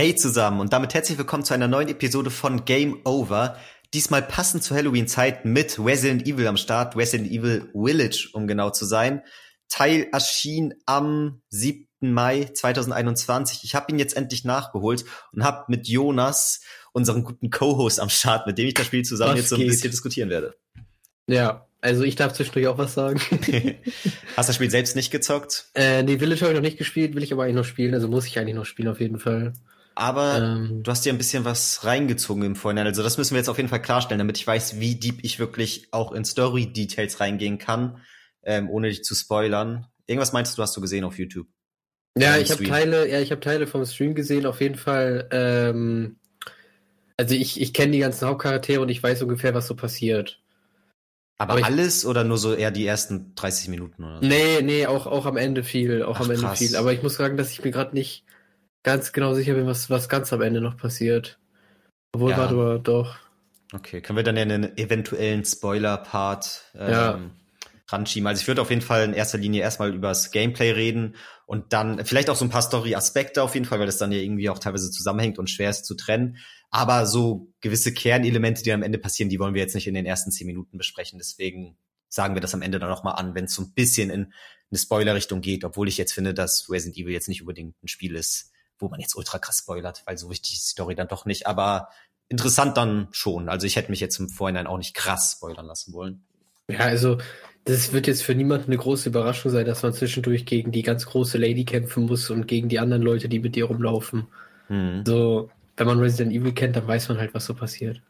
Hey zusammen und damit herzlich willkommen zu einer neuen Episode von Game Over. Diesmal passend zur Halloween-Zeit mit Resident Evil am Start, Resident Evil Village, um genau zu sein. Teil erschien am 7. Mai 2021. Ich habe ihn jetzt endlich nachgeholt und habe mit Jonas, unseren guten Co-Host am Start, mit dem ich das Spiel zusammen was jetzt so ein geht? bisschen diskutieren werde. Ja, also ich darf zwischendurch auch was sagen. Hast du das Spiel selbst nicht gezockt? Äh, nee, Village habe ich noch nicht gespielt, will ich aber eigentlich noch spielen, also muss ich eigentlich noch spielen auf jeden Fall. Aber ähm, du hast dir ein bisschen was reingezogen im Vorhinein. Also das müssen wir jetzt auf jeden Fall klarstellen, damit ich weiß, wie deep ich wirklich auch in Story-Details reingehen kann, ähm, ohne dich zu spoilern. Irgendwas meinst du, hast du gesehen auf YouTube? Ja, ich habe Teile, ja, ich habe Teile vom Stream gesehen, auf jeden Fall. Ähm, also ich, ich kenne die ganzen Hauptcharaktere und ich weiß ungefähr, was so passiert. Aber, Aber alles oder nur so eher die ersten 30 Minuten oder so? Nee, nee, auch, auch am Ende viel, auch Ach, am Ende krass. viel. Aber ich muss sagen, dass ich mir gerade nicht ganz genau sicher bin, was, was ganz am Ende noch passiert. Obwohl, ja. warte mal, doch. Okay, können wir dann ja einen eventuellen Spoiler-Part ähm, ja. ranschieben. Also ich würde auf jeden Fall in erster Linie erstmal über das Gameplay reden und dann vielleicht auch so ein paar Story-Aspekte auf jeden Fall, weil das dann ja irgendwie auch teilweise zusammenhängt und schwer ist zu trennen. Aber so gewisse Kernelemente, die am Ende passieren, die wollen wir jetzt nicht in den ersten zehn Minuten besprechen. Deswegen sagen wir das am Ende dann nochmal an, wenn es so ein bisschen in eine Spoiler-Richtung geht, obwohl ich jetzt finde, dass Resident Evil jetzt nicht unbedingt ein Spiel ist, wo man jetzt ultra krass spoilert, weil so wichtig ist die Story dann doch nicht. Aber interessant dann schon. Also ich hätte mich jetzt im Vorhinein auch nicht krass spoilern lassen wollen. Ja, also das wird jetzt für niemanden eine große Überraschung sein, dass man zwischendurch gegen die ganz große Lady kämpfen muss und gegen die anderen Leute, die mit dir rumlaufen. Hm. So, wenn man Resident Evil kennt, dann weiß man halt, was so passiert.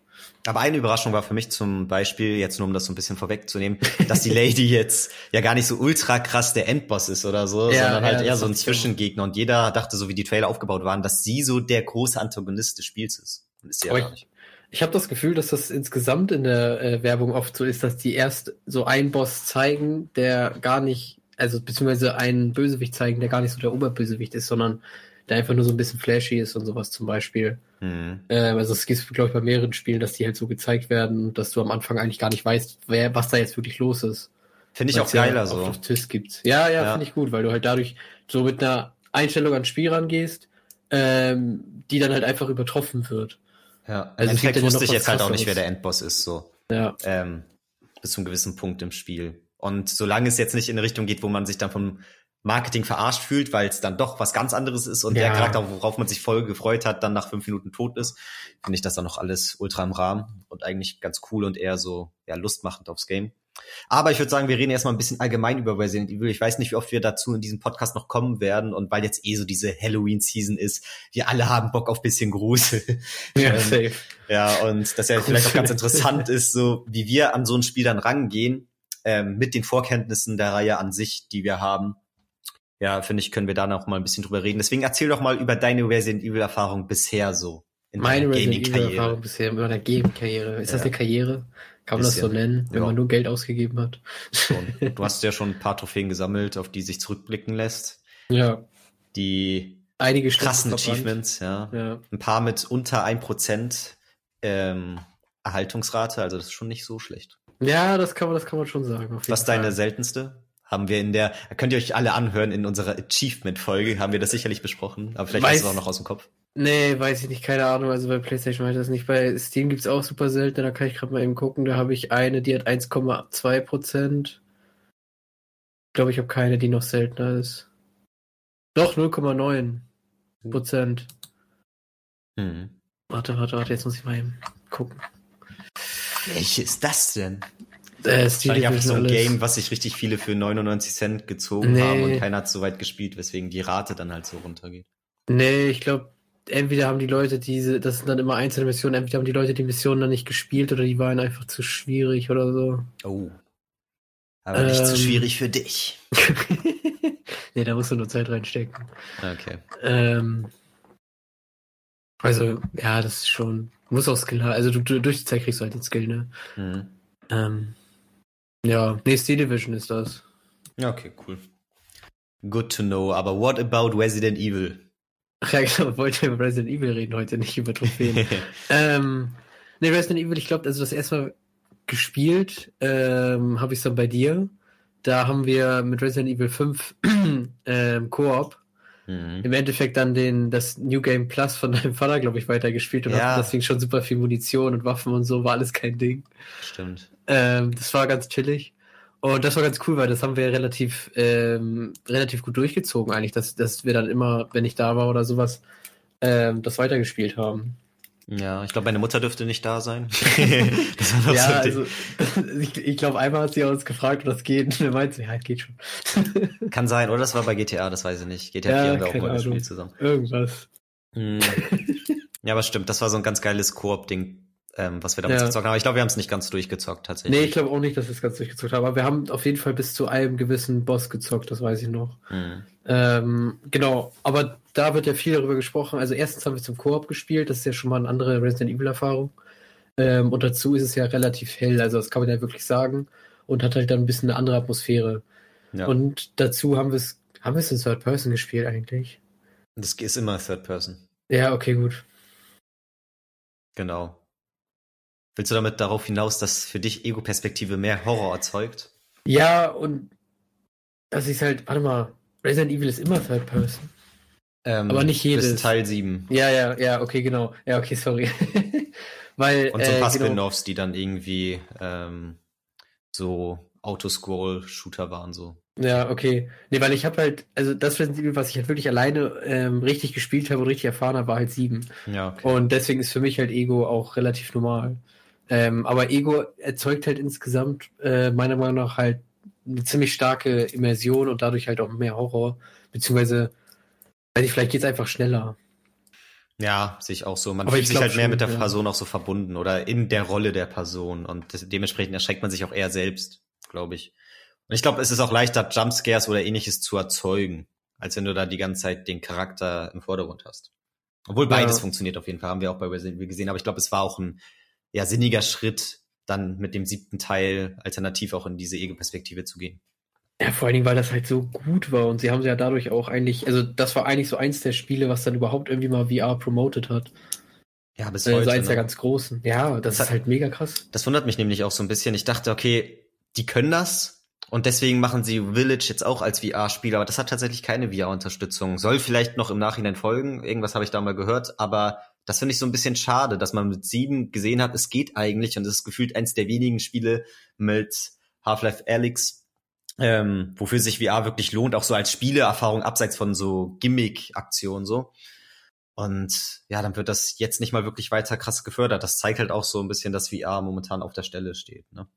Aber eine Überraschung war für mich zum Beispiel, jetzt nur um das so ein bisschen vorwegzunehmen, dass die Lady jetzt ja gar nicht so ultra krass der Endboss ist oder so, ja, sondern halt ja, eher so ein Zwischengegner. Und jeder dachte, so wie die Trailer aufgebaut waren, dass sie so der große Antagonist des Spiels ist. Und ist sie ja gar nicht. Ich habe das Gefühl, dass das insgesamt in der äh, Werbung oft so ist, dass die erst so einen Boss zeigen, der gar nicht, also beziehungsweise einen Bösewicht zeigen, der gar nicht so der Oberbösewicht ist, sondern der einfach nur so ein bisschen flashy ist und sowas zum Beispiel. Mhm. Ähm, also es gibt, glaube ich, bei mehreren Spielen, dass die halt so gezeigt werden, dass du am Anfang eigentlich gar nicht weißt, wer, was da jetzt wirklich los ist. Finde ich auch geiler ja so. Auf Twist gibt. Ja, ja, ja. finde ich gut, weil du halt dadurch so mit einer Einstellung ans Spiel rangehst, ähm, die dann halt einfach übertroffen wird. Ja, also im Endeffekt wusste ich jetzt halt auch nicht, wer der Endboss ist, so. Ja. Ähm, bis zu einem gewissen Punkt im Spiel. Und solange es jetzt nicht in eine Richtung geht, wo man sich dann vom Marketing verarscht fühlt, weil es dann doch was ganz anderes ist und ja. der Charakter, worauf man sich voll gefreut hat, dann nach fünf Minuten tot ist, finde ich das dann noch alles ultra im Rahmen und eigentlich ganz cool und eher so ja lustmachend aufs Game. Aber ich würde sagen, wir reden erstmal ein bisschen allgemein über Resident Evil. Ich weiß nicht, wie oft wir dazu in diesem Podcast noch kommen werden und weil jetzt eh so diese Halloween-Season ist, wir alle haben Bock auf bisschen Grusel. Ja, ähm, safe. Ja, und dass ja vielleicht auch ganz interessant ist, so wie wir an so ein Spiel dann rangehen, ähm, mit den Vorkenntnissen der Reihe an sich, die wir haben ja, finde ich, können wir da noch mal ein bisschen drüber reden. Deswegen erzähl doch mal über deine Resident Evil Erfahrung bisher so. In Meine Resident Evil Erfahrung bisher in meiner Gaming-Karriere. Ist ja. das eine Karriere? Kann man das so nennen, wenn ja. man nur Geld ausgegeben hat? Schon. Du hast ja schon ein paar Trophäen gesammelt, auf die sich zurückblicken lässt. Ja. Die einige krassen Achievements, ja. ja. Ein paar mit unter ein Prozent ähm, Erhaltungsrate, also das ist schon nicht so schlecht. Ja, das kann man, das kann man schon sagen. Was ist deine seltenste? Haben wir in der, könnt ihr euch alle anhören, in unserer Achievement-Folge haben wir das sicherlich besprochen, aber vielleicht weiß, ist es auch noch aus dem Kopf. Nee, weiß ich nicht, keine Ahnung, also bei Playstation weiß ich das nicht. Bei Steam gibt's auch super selten, da kann ich gerade mal eben gucken, da habe ich eine, die hat 1,2 Prozent. Ich glaube, ich habe keine, die noch seltener ist. Doch, 0,9 Prozent. Hm. Warte, warte, warte, jetzt muss ich mal eben gucken. Welche ist das denn? Äh, das ist einfach so ein. Game, was sich richtig viele für 99 Cent gezogen nee. haben und keiner hat so weit gespielt, weswegen die Rate dann halt so runtergeht. Nee, ich glaube, entweder haben die Leute diese, das sind dann immer einzelne Missionen, entweder haben die Leute die Missionen dann nicht gespielt oder die waren einfach zu schwierig oder so. Oh. Aber ähm, nicht zu ähm. schwierig für dich. nee, da musst du nur Zeit reinstecken. Okay. Ähm, also, ja, das ist schon, muss auch Skill haben. Also du, du, durch die Zeit kriegst du halt den Skill, ne? Mhm. Ähm, ja, nee, Steel Division ist das. Ja, okay, cool. Good to know. Aber what about Resident Evil? Ach ja, genau, wollte über Resident Evil reden heute, nicht über Trophäen. ähm, nee, Resident Evil, ich glaube, also das erste Mal gespielt ähm, habe ich dann bei dir. Da haben wir mit Resident Evil 5 ähm, Koop mhm. im Endeffekt dann den, das New Game Plus von deinem Vater, glaube ich, weitergespielt und ja. deswegen schon super viel Munition und Waffen und so, war alles kein Ding. Stimmt. Ähm, das war ganz chillig. Und das war ganz cool, weil das haben wir relativ, ähm, relativ gut durchgezogen eigentlich, dass, dass wir dann immer, wenn ich da war oder sowas, ähm, das weitergespielt haben. Ja, ich glaube, meine Mutter dürfte nicht da sein. ja, so also ich, ich glaube, einmal hat sie uns gefragt, ob das geht. Und er meinte, ja, geht schon. Kann sein, oder? Das war bei GTA, das weiß ich nicht. GTA ja, 4 haben wir auch mal gespielt zusammen. Irgendwas. Hm. Ja, aber stimmt, das war so ein ganz geiles Koop-Ding ähm, was wir damals ja. gezockt haben. Aber ich glaube, wir haben es nicht ganz durchgezockt tatsächlich. Nee, ich glaube auch nicht, dass wir es ganz durchgezockt haben. Aber wir haben auf jeden Fall bis zu einem gewissen Boss gezockt, das weiß ich noch. Mhm. Ähm, genau, aber da wird ja viel darüber gesprochen. Also erstens haben wir zum Koop gespielt, das ist ja schon mal eine andere Resident Evil-Erfahrung. Ähm, und dazu ist es ja relativ hell, also das kann man ja wirklich sagen. Und hat halt dann ein bisschen eine andere Atmosphäre. Ja. Und dazu haben wir es, haben wir es in Third Person gespielt eigentlich? Das ist immer Third Person. Ja, okay, gut. Genau. Willst du damit darauf hinaus, dass für dich Ego-Perspektive mehr Horror erzeugt? Ja, und das ist halt, warte mal, Resident Evil ist immer Third Person. Ähm, aber nicht jedes. Bis Teil 7. Ja, ja, ja, okay, genau. Ja, okay, sorry. Weil, und so ein paar äh, genau. Die dann irgendwie ähm, so Autoscroll-Shooter waren, so. Ja, okay. Nee, weil ich habe halt, also das Resident Evil, was ich halt wirklich alleine ähm, richtig gespielt habe und richtig erfahren habe, war halt 7. Ja, okay. Und deswegen ist für mich halt Ego auch relativ normal. Ähm, aber Ego erzeugt halt insgesamt äh, meiner Meinung nach halt eine ziemlich starke Immersion und dadurch halt auch mehr Horror. Beziehungsweise, weiß ich, vielleicht geht es einfach schneller. Ja, sehe ich auch so. Man aber fühlt sich halt mehr schon, mit der ja. Person auch so verbunden oder in der Rolle der Person und das, dementsprechend erschreckt man sich auch eher selbst, glaube ich. Und ich glaube, es ist auch leichter, Jumpscares oder ähnliches zu erzeugen, als wenn du da die ganze Zeit den Charakter im Vordergrund hast. Obwohl beides ja. funktioniert auf jeden Fall, haben wir auch bei Resident Evil gesehen, aber ich glaube, es war auch ein ja, sinniger Schritt, dann mit dem siebten Teil alternativ auch in diese Ego-Perspektive zu gehen. Ja, vor allen Dingen, weil das halt so gut war und sie haben ja dadurch auch eigentlich, also das war eigentlich so eins der Spiele, was dann überhaupt irgendwie mal VR promoted hat. Ja, bis heute. So eins ne? der ganz großen. Ja, das, das ist halt mega krass. Das wundert mich nämlich auch so ein bisschen. Ich dachte, okay, die können das und deswegen machen sie Village jetzt auch als VR-Spiel, aber das hat tatsächlich keine VR-Unterstützung. Soll vielleicht noch im Nachhinein folgen. Irgendwas habe ich da mal gehört, aber das finde ich so ein bisschen schade, dass man mit sieben gesehen hat, es geht eigentlich und es ist gefühlt eins der wenigen Spiele mit Half-Life Alyx, ähm, wofür sich VR wirklich lohnt, auch so als Spieleerfahrung abseits von so Gimmick-Aktionen so. Und ja, dann wird das jetzt nicht mal wirklich weiter krass gefördert. Das zeigt halt auch so ein bisschen, dass VR momentan auf der Stelle steht. Ne?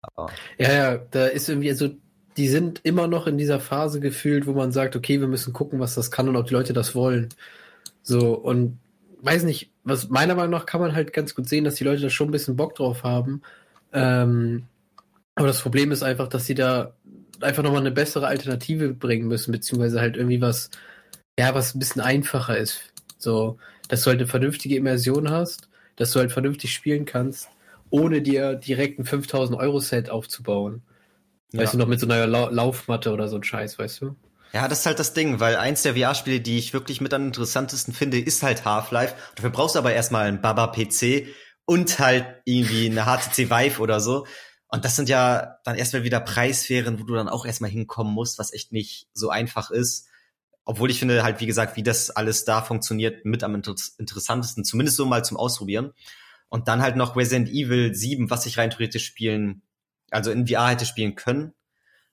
Aber ja, ja, da ist irgendwie so, die sind immer noch in dieser Phase gefühlt, wo man sagt, okay, wir müssen gucken, was das kann und ob die Leute das wollen. So, und weiß nicht, was meiner Meinung nach kann man halt ganz gut sehen, dass die Leute da schon ein bisschen Bock drauf haben. Ähm, aber das Problem ist einfach, dass sie da einfach nochmal eine bessere Alternative bringen müssen, beziehungsweise halt irgendwie was, ja, was ein bisschen einfacher ist. So, dass du halt eine vernünftige Immersion hast, dass du halt vernünftig spielen kannst, ohne dir direkt ein 5000 Euro Set aufzubauen. Ja. Weißt du, noch mit so einer La Laufmatte oder so ein Scheiß, weißt du? Ja, das ist halt das Ding, weil eins der VR-Spiele, die ich wirklich mit am interessantesten finde, ist halt Half-Life. Dafür brauchst du aber erstmal einen Baba-PC und halt irgendwie eine HTC Vive oder so. Und das sind ja dann erstmal wieder Preissphären, wo du dann auch erstmal hinkommen musst, was echt nicht so einfach ist. Obwohl ich finde halt, wie gesagt, wie das alles da funktioniert, mit am inter interessantesten, zumindest so mal zum Ausprobieren. Und dann halt noch Resident Evil 7, was ich rein theoretisch spielen, also in VR hätte spielen können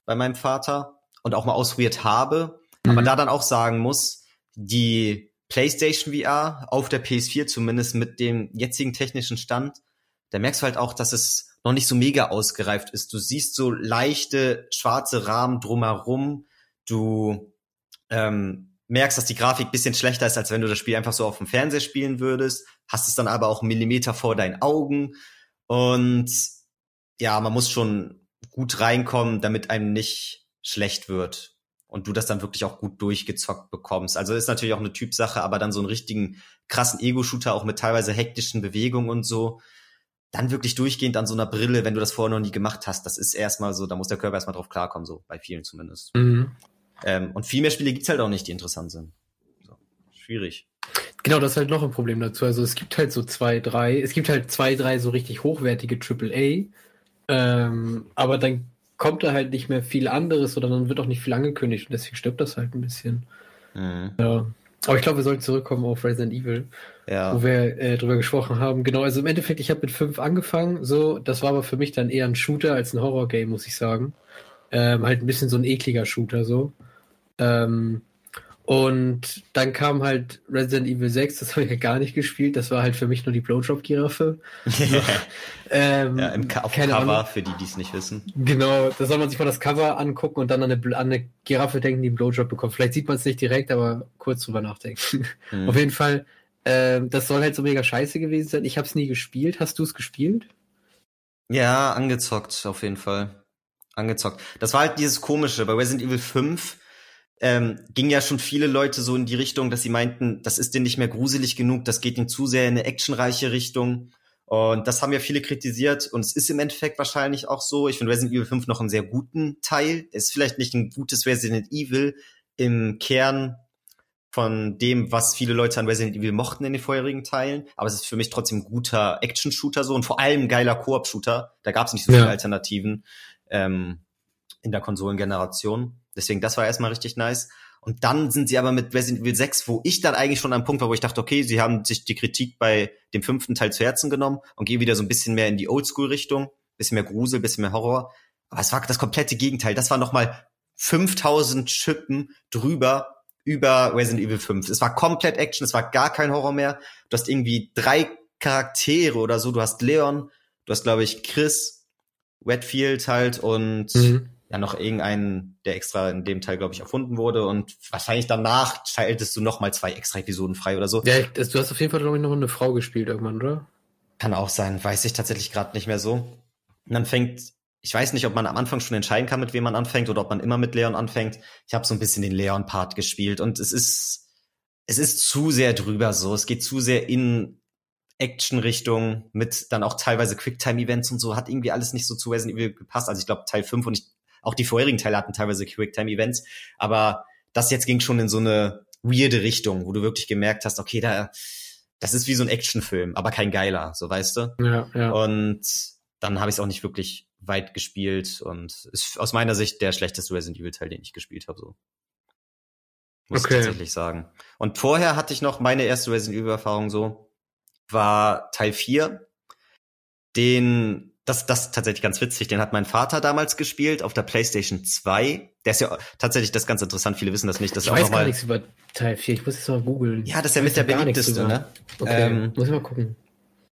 bei meinem Vater und auch mal ausprobiert habe, mhm. aber da dann auch sagen muss, die PlayStation VR auf der PS4 zumindest mit dem jetzigen technischen Stand, da merkst du halt auch, dass es noch nicht so mega ausgereift ist. Du siehst so leichte schwarze Rahmen drumherum. Du ähm, merkst, dass die Grafik bisschen schlechter ist, als wenn du das Spiel einfach so auf dem Fernseher spielen würdest. Hast es dann aber auch einen Millimeter vor deinen Augen. Und ja, man muss schon gut reinkommen, damit einem nicht schlecht wird und du das dann wirklich auch gut durchgezockt bekommst. Also ist natürlich auch eine Typsache, aber dann so einen richtigen krassen Ego-Shooter auch mit teilweise hektischen Bewegungen und so, dann wirklich durchgehend an so einer Brille, wenn du das vorher noch nie gemacht hast, das ist erstmal so, da muss der Körper erstmal drauf klarkommen, so bei vielen zumindest. Mhm. Ähm, und viel mehr Spiele gibt's halt auch nicht, die interessant sind. So, schwierig. Genau, das ist halt noch ein Problem dazu. Also es gibt halt so zwei, drei, es gibt halt zwei, drei so richtig hochwertige AAA, ähm, aber dann kommt da halt nicht mehr viel anderes oder dann wird auch nicht viel angekündigt und deswegen stirbt das halt ein bisschen. Mhm. Ja. Aber ich glaube, wir sollten zurückkommen auf Resident Evil, ja. wo wir äh, drüber gesprochen haben. Genau, also im Endeffekt, ich habe mit 5 angefangen, so, das war aber für mich dann eher ein Shooter als ein Horror-Game, muss ich sagen. Ähm, halt ein bisschen so ein ekliger Shooter, so. Ähm, und dann kam halt Resident Evil 6, das habe ich ja gar nicht gespielt, das war halt für mich nur die Blowjob-Giraffe. So, ähm, ja, im auf Cover, Ahnung. für die, die es nicht wissen. Genau, da soll man sich mal das Cover angucken und dann an eine, an eine Giraffe denken, die einen Blowjob bekommt. Vielleicht sieht man es nicht direkt, aber kurz drüber nachdenken. Mhm. Auf jeden Fall, äh, das soll halt so mega scheiße gewesen sein. Ich habe es nie gespielt. Hast du es gespielt? Ja, angezockt, auf jeden Fall. Angezockt. Das war halt dieses Komische. Bei Resident Evil 5 ähm, ging ja schon viele Leute so in die Richtung, dass sie meinten, das ist denen nicht mehr gruselig genug, das geht ihnen zu sehr in eine actionreiche Richtung. Und das haben ja viele kritisiert und es ist im Endeffekt wahrscheinlich auch so. Ich finde Resident Evil 5 noch einen sehr guten Teil. Es ist vielleicht nicht ein gutes Resident Evil im Kern von dem, was viele Leute an Resident Evil mochten in den vorherigen Teilen, aber es ist für mich trotzdem ein guter Action-Shooter so und vor allem ein geiler Koop-Shooter. Da gab es nicht so viele Alternativen ähm, in der Konsolengeneration. Deswegen, das war erstmal richtig nice. Und dann sind sie aber mit Resident Evil 6, wo ich dann eigentlich schon am Punkt war, wo ich dachte, okay, sie haben sich die Kritik bei dem fünften Teil zu Herzen genommen und gehen wieder so ein bisschen mehr in die Oldschool-Richtung, bisschen mehr Grusel, bisschen mehr Horror. Aber es war das komplette Gegenteil. Das war nochmal 5000 Schippen drüber über Resident Evil 5. Es war komplett Action, es war gar kein Horror mehr. Du hast irgendwie drei Charaktere oder so. Du hast Leon, du hast, glaube ich, Chris, Redfield halt und mhm ja noch irgendeinen, der extra in dem Teil, glaube ich, erfunden wurde. Und wahrscheinlich danach schaltest du noch mal zwei extra Episoden frei oder so. Ja, du hast auf jeden Fall, glaube ich, noch eine Frau gespielt irgendwann, oder? Kann auch sein, weiß ich tatsächlich gerade nicht mehr so. Und dann fängt, ich weiß nicht, ob man am Anfang schon entscheiden kann, mit wem man anfängt oder ob man immer mit Leon anfängt. Ich habe so ein bisschen den Leon-Part gespielt und es ist, es ist zu sehr drüber so. Es geht zu sehr in Action-Richtung mit dann auch teilweise Quicktime-Events und so, hat irgendwie alles nicht so zu Resident Evil gepasst. Also ich glaube Teil 5 und ich auch die vorherigen Teile hatten teilweise Quicktime-Events, aber das jetzt ging schon in so eine weirde Richtung, wo du wirklich gemerkt hast, okay, da, das ist wie so ein Actionfilm, aber kein geiler, so weißt du. Ja, ja. Und dann habe ich es auch nicht wirklich weit gespielt und ist aus meiner Sicht der schlechteste Resident Evil Teil, den ich gespielt habe, so. Muss okay. ich tatsächlich sagen. Und vorher hatte ich noch meine erste Resident Evil Erfahrung so, war Teil 4. Den das, das ist tatsächlich ganz witzig. Den hat mein Vater damals gespielt auf der PlayStation 2. Der ist ja tatsächlich das ist ganz interessant. Viele wissen das nicht. Das ich auch weiß gar nichts über Teil 4. Ich muss jetzt mal googeln. Ja, das ist ja mit der beliebteste, ne? Okay, ähm, muss ich mal gucken.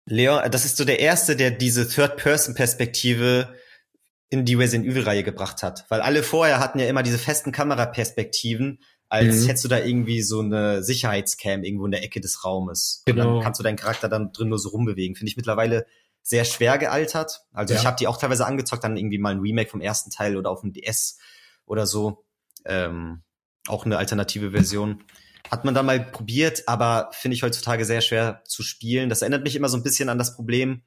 Leon, das ist so der erste, der diese Third-Person-Perspektive in die Resident Evil-Reihe gebracht hat. Weil alle vorher hatten ja immer diese festen Kameraperspektiven, als mhm. hättest du da irgendwie so eine Sicherheitscam irgendwo in der Ecke des Raumes. Genau. Und dann kannst du deinen Charakter dann drin nur so rumbewegen. Finde ich mittlerweile sehr schwer gealtert. Also ja. ich habe die auch teilweise angezockt, dann irgendwie mal ein Remake vom ersten Teil oder auf dem DS oder so. Ähm, auch eine alternative Version. Hat man dann mal probiert, aber finde ich heutzutage sehr schwer zu spielen. Das erinnert mich immer so ein bisschen an das Problem,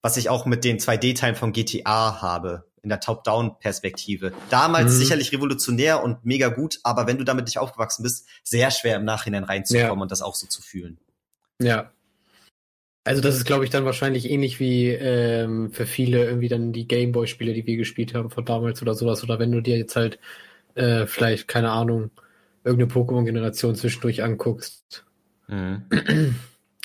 was ich auch mit den 2D-Teilen von GTA habe, in der Top-Down-Perspektive. Damals mhm. sicherlich revolutionär und mega gut, aber wenn du damit nicht aufgewachsen bist, sehr schwer im Nachhinein reinzukommen ja. und das auch so zu fühlen. Ja, also das ist, glaube ich, dann wahrscheinlich ähnlich wie ähm, für viele irgendwie dann die Gameboy-Spiele, die wir gespielt haben von damals oder sowas. Oder wenn du dir jetzt halt äh, vielleicht, keine Ahnung, irgendeine Pokémon-Generation zwischendurch anguckst. Mhm.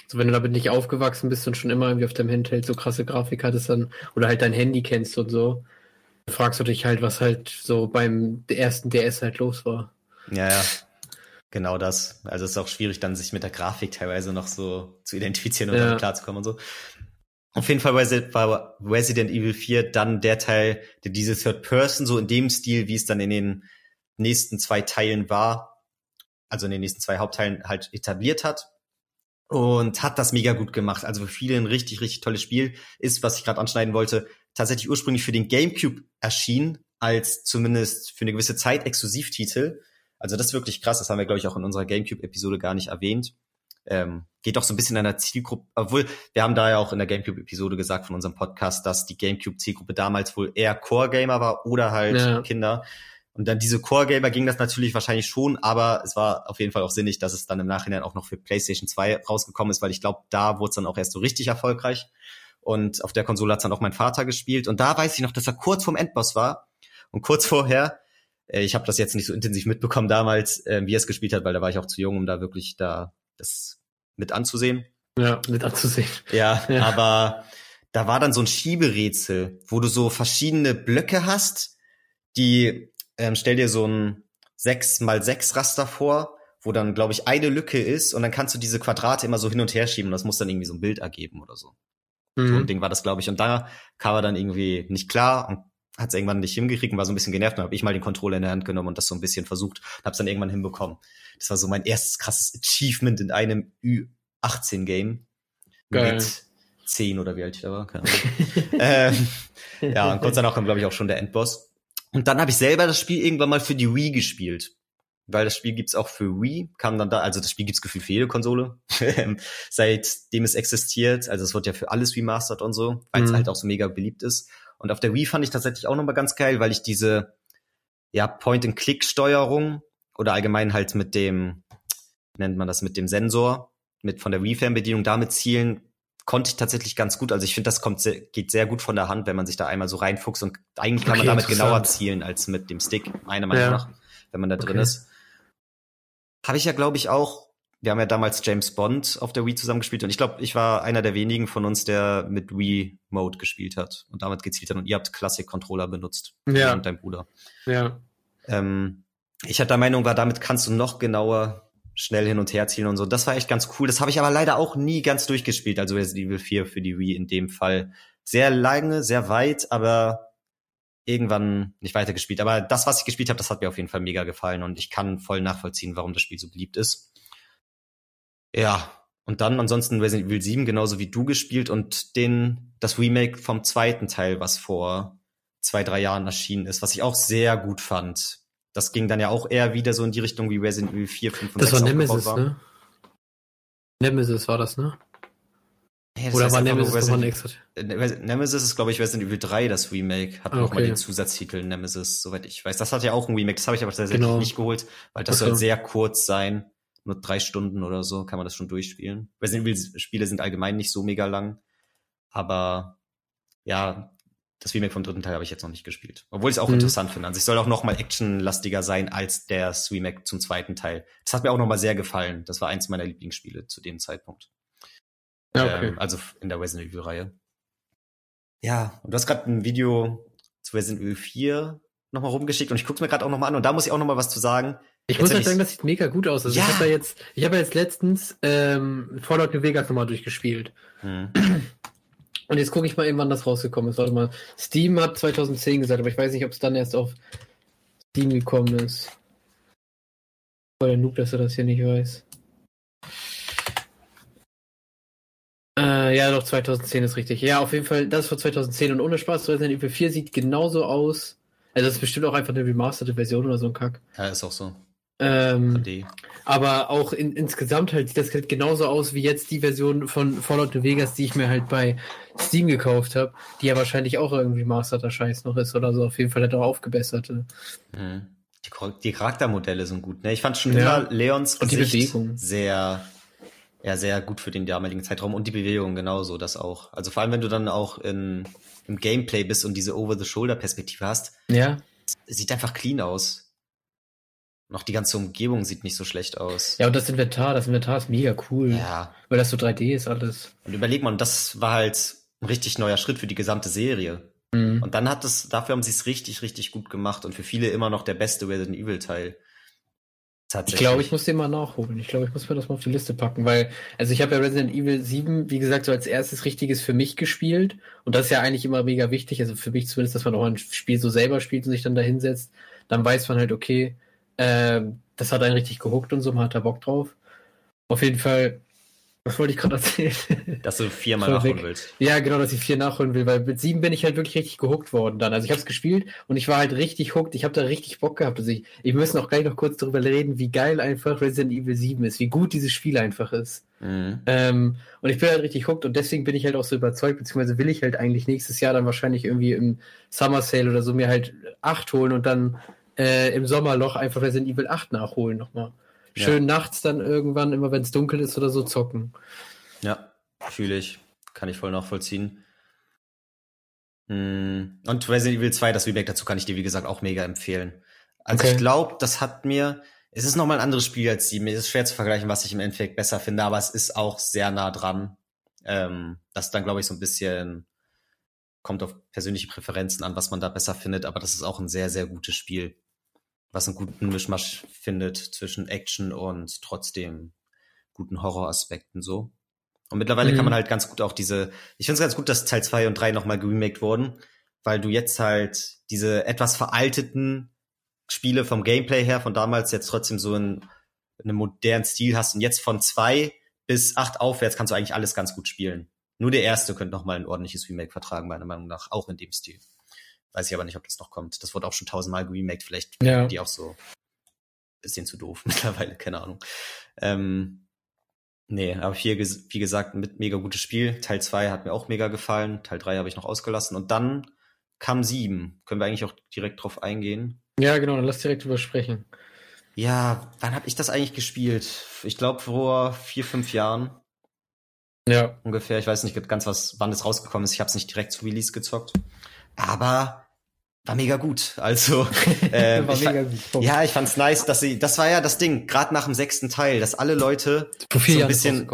So, wenn du damit nicht aufgewachsen bist und schon immer irgendwie auf deinem Handheld so krasse Grafik hattest, dann, oder halt dein Handy kennst und so, fragst du dich halt, was halt so beim ersten DS halt los war. Ja, ja. Genau das. Also es ist auch schwierig, dann sich mit der Grafik teilweise noch so zu identifizieren und ja. klarzukommen und so. Auf jeden Fall war Resident Evil 4 dann der Teil, der diese Third Person so in dem Stil, wie es dann in den nächsten zwei Teilen war, also in den nächsten zwei Hauptteilen halt etabliert hat und hat das mega gut gemacht. Also für viele ein richtig, richtig tolles Spiel ist, was ich gerade anschneiden wollte, tatsächlich ursprünglich für den GameCube erschienen, als zumindest für eine gewisse Zeit Exklusivtitel also das ist wirklich krass. Das haben wir, glaube ich, auch in unserer GameCube-Episode gar nicht erwähnt. Ähm, geht doch so ein bisschen an der Zielgruppe, obwohl wir haben da ja auch in der GameCube-Episode gesagt von unserem Podcast, dass die GameCube-Zielgruppe damals wohl eher Core-Gamer war oder halt ja. Kinder. Und dann diese Core-Gamer ging das natürlich wahrscheinlich schon, aber es war auf jeden Fall auch sinnig, dass es dann im Nachhinein auch noch für PlayStation 2 rausgekommen ist, weil ich glaube, da wurde es dann auch erst so richtig erfolgreich. Und auf der Konsole hat dann auch mein Vater gespielt. Und da weiß ich noch, dass er kurz vorm Endboss war. Und kurz vorher ich habe das jetzt nicht so intensiv mitbekommen damals, äh, wie er es gespielt hat, weil da war ich auch zu jung, um da wirklich da das mit anzusehen. Ja, mit anzusehen. Ja, ja. aber da war dann so ein Schieberätsel, wo du so verschiedene Blöcke hast, die ähm, stell dir so ein 6 mal 6 Raster vor, wo dann, glaube ich, eine Lücke ist und dann kannst du diese Quadrate immer so hin und her schieben und das muss dann irgendwie so ein Bild ergeben oder so. Mhm. So ein Ding war das, glaube ich. Und da kam er dann irgendwie nicht klar und hat es irgendwann nicht hingekriegt und war so ein bisschen genervt. Dann habe ich mal den Controller in der Hand genommen und das so ein bisschen versucht, habe es dann irgendwann hinbekommen. Das war so mein erstes krasses Achievement in einem Ü18-Game. Mit 10 oder wie alt ich da war. Keine ähm, ja, und kurz danach kam, glaube ich, auch schon der Endboss. Und dann habe ich selber das Spiel irgendwann mal für die Wii gespielt. Weil das Spiel gibt's auch für Wii, kam dann da, also das Spiel gibt's gefühlt für jede Konsole, seitdem es existiert. Also es wird ja für alles remastered und so, weil es mhm. halt auch so mega beliebt ist. Und auf der Wii fand ich tatsächlich auch nochmal ganz geil, weil ich diese ja, Point-and-Click-Steuerung oder allgemein halt mit dem, nennt man das, mit dem Sensor, mit von der Wii-Fernbedienung damit zielen, konnte ich tatsächlich ganz gut. Also ich finde, das kommt sehr, geht sehr gut von der Hand, wenn man sich da einmal so reinfuchst und eigentlich kann okay, man damit genauer zielen als mit dem Stick, meiner Meinung ja. nach, wenn man da drin okay. ist. Habe ich ja, glaube ich, auch wir haben ja damals James Bond auf der Wii zusammengespielt und ich glaube, ich war einer der wenigen von uns, der mit Wii Mode gespielt hat und damit gezielt hat und ihr habt Classic Controller benutzt. Ja. Und dein Bruder. Ja. Ähm, ich hatte der Meinung, war damit kannst du noch genauer schnell hin und her zielen und so. Das war echt ganz cool. Das habe ich aber leider auch nie ganz durchgespielt. Also Resident Evil 4 für die Wii in dem Fall. Sehr lange, sehr weit, aber irgendwann nicht weitergespielt. Aber das, was ich gespielt habe, das hat mir auf jeden Fall mega gefallen und ich kann voll nachvollziehen, warum das Spiel so beliebt ist. Ja, und dann ansonsten Resident Evil 7 genauso wie du gespielt und den, das Remake vom zweiten Teil, was vor zwei, drei Jahren erschienen ist, was ich auch sehr gut fand. Das ging dann ja auch eher wieder so in die Richtung wie Resident Evil 4, 5 und das 6 war Nemesis, war. ne? Nemesis war das, ne? Ja, das Oder war Nemesis Resident, extra? Äh, Nemesis ist, glaube ich, Resident Evil 3, das Remake. Hat okay. nochmal den Zusatztitel Nemesis, soweit ich weiß. Das hat ja auch ein Remake, das habe ich aber tatsächlich genau. nicht geholt, weil das okay. soll sehr kurz sein nur drei Stunden oder so kann man das schon durchspielen. Resident Evil Spiele sind allgemein nicht so mega lang, aber ja, das Remake vom dritten Teil habe ich jetzt noch nicht gespielt. Obwohl ich es auch mhm. interessant finde. Also ich soll auch noch mal actionlastiger sein als der Remake zum zweiten Teil. Das hat mir auch noch mal sehr gefallen. Das war eins meiner Lieblingsspiele zu dem Zeitpunkt. Ja, okay. Ähm, also in der Resident Evil Reihe. Ja, und du hast gerade ein Video zu Resident Evil 4 nochmal rumgeschickt und ich gucke mir gerade auch nochmal an und da muss ich auch nochmal was zu sagen. Ich jetzt muss halt sagen, das sieht mega gut aus. Also ja. ich habe ja jetzt, ich habe ja jetzt letztens ähm, Fallout New Vegas nochmal durchgespielt. Hm. Und jetzt gucke ich mal eben, wann das rausgekommen ist. Warte mal. Steam hat 2010 gesagt, aber ich weiß nicht, ob es dann erst auf Steam gekommen ist. Voll der Noob, dass er das hier nicht weiß. Äh, ja, doch, 2010 ist richtig. Ja, auf jeden Fall, das ist von 2010 und ohne Spaß, Resident Evil 4 sieht genauso aus. Also, das ist bestimmt auch einfach eine remasterte Version oder so ein Kack. Ja, ist auch so. Ähm, aber auch in, insgesamt halt sieht das halt genauso aus wie jetzt die Version von Fallout New Vegas, die ich mir halt bei Steam gekauft habe, die ja wahrscheinlich auch irgendwie masterter Scheiß noch ist oder so. Auf jeden Fall hat er auch aufgebessert. Mhm. Die, die, Charaktermodelle sind gut. Ne? Ich fand schon ja. immer Leons und Gesicht die Bewegung. sehr, ja, sehr gut für den damaligen Zeitraum und die Bewegung genauso, das auch. Also vor allem, wenn du dann auch in, im Gameplay bist und diese Over-the-Shoulder-Perspektive hast. Ja. Sieht einfach clean aus. Noch die ganze Umgebung sieht nicht so schlecht aus. Ja, und das Inventar, das Inventar ist mega cool. Ja. Weil das so 3D ist alles. Und überleg mal, das war halt ein richtig neuer Schritt für die gesamte Serie. Mhm. Und dann hat es, dafür haben sie es richtig, richtig gut gemacht und für viele immer noch der beste Resident Evil Teil. Ich glaube, ich muss den mal nachholen. Ich glaube, ich muss mir das mal auf die Liste packen, weil, also ich habe ja Resident Evil 7, wie gesagt, so als erstes richtiges für mich gespielt. Und das ist ja eigentlich immer mega wichtig, also für mich zumindest, dass man auch ein Spiel so selber spielt und sich dann da hinsetzt. Dann weiß man halt, okay, äh, das hat einen richtig gehuckt und so, man hat da Bock drauf. Auf jeden Fall, was wollte ich gerade erzählen? Dass du viermal nachholen willst. Ja, genau, dass ich vier nachholen will, weil mit sieben bin ich halt wirklich richtig gehuckt worden dann. Also ich habe es gespielt und ich war halt richtig hooked. Ich habe da richtig Bock gehabt. Also ich, ich müssen auch gleich noch kurz darüber reden, wie geil einfach Resident Evil 7 ist, wie gut dieses Spiel einfach ist. Mhm. Ähm, und ich bin halt richtig hooked und deswegen bin ich halt auch so überzeugt, beziehungsweise will ich halt eigentlich nächstes Jahr dann wahrscheinlich irgendwie im Summer Sale oder so mir halt acht holen und dann äh, im Sommerloch einfach Resident Evil 8 nachholen nochmal. Schön ja. nachts dann irgendwann, immer wenn es dunkel ist oder so, zocken. Ja, fühle ich. Kann ich voll nachvollziehen. Hm. Und Resident Evil 2, das Remake dazu kann ich dir, wie gesagt, auch mega empfehlen. Also okay. ich glaube, das hat mir, es ist nochmal ein anderes Spiel als Sieben. Es ist schwer zu vergleichen, was ich im Endeffekt besser finde, aber es ist auch sehr nah dran. Ähm, das dann, glaube ich, so ein bisschen kommt auf persönliche Präferenzen an, was man da besser findet, aber das ist auch ein sehr, sehr gutes Spiel, was einen guten Mischmasch findet zwischen Action und trotzdem guten Horroraspekten so. Und mittlerweile mhm. kann man halt ganz gut auch diese, ich finde es ganz gut, dass Teil 2 und 3 nochmal geremaked wurden, weil du jetzt halt diese etwas veralteten Spiele vom Gameplay her von damals jetzt trotzdem so in, in einem modernen Stil hast und jetzt von zwei bis acht aufwärts kannst du eigentlich alles ganz gut spielen. Nur der erste könnte noch mal ein ordentliches Remake vertragen, meiner Meinung nach, auch in dem Stil. Weiß ich aber nicht, ob das noch kommt. Das wurde auch schon tausendmal geremaked, vielleicht ja. die auch so bisschen zu doof mittlerweile, keine Ahnung. Ähm, nee, aber hier, wie gesagt, mit mega gutes Spiel. Teil 2 hat mir auch mega gefallen. Teil 3 habe ich noch ausgelassen. Und dann kam 7. Können wir eigentlich auch direkt drauf eingehen? Ja, genau, dann lass direkt drüber sprechen. Ja, wann habe ich das eigentlich gespielt? Ich glaube vor vier, fünf Jahren. Ja. Ungefähr. Ich weiß nicht ganz, was, wann das rausgekommen ist. Ich habe es nicht direkt zu Release gezockt. Aber war mega gut. Also äh, war mega gut. ja, ich fand's nice, dass sie. Das war ja das Ding, gerade nach dem sechsten Teil, dass alle Leute vor vier so ein Jahren bisschen.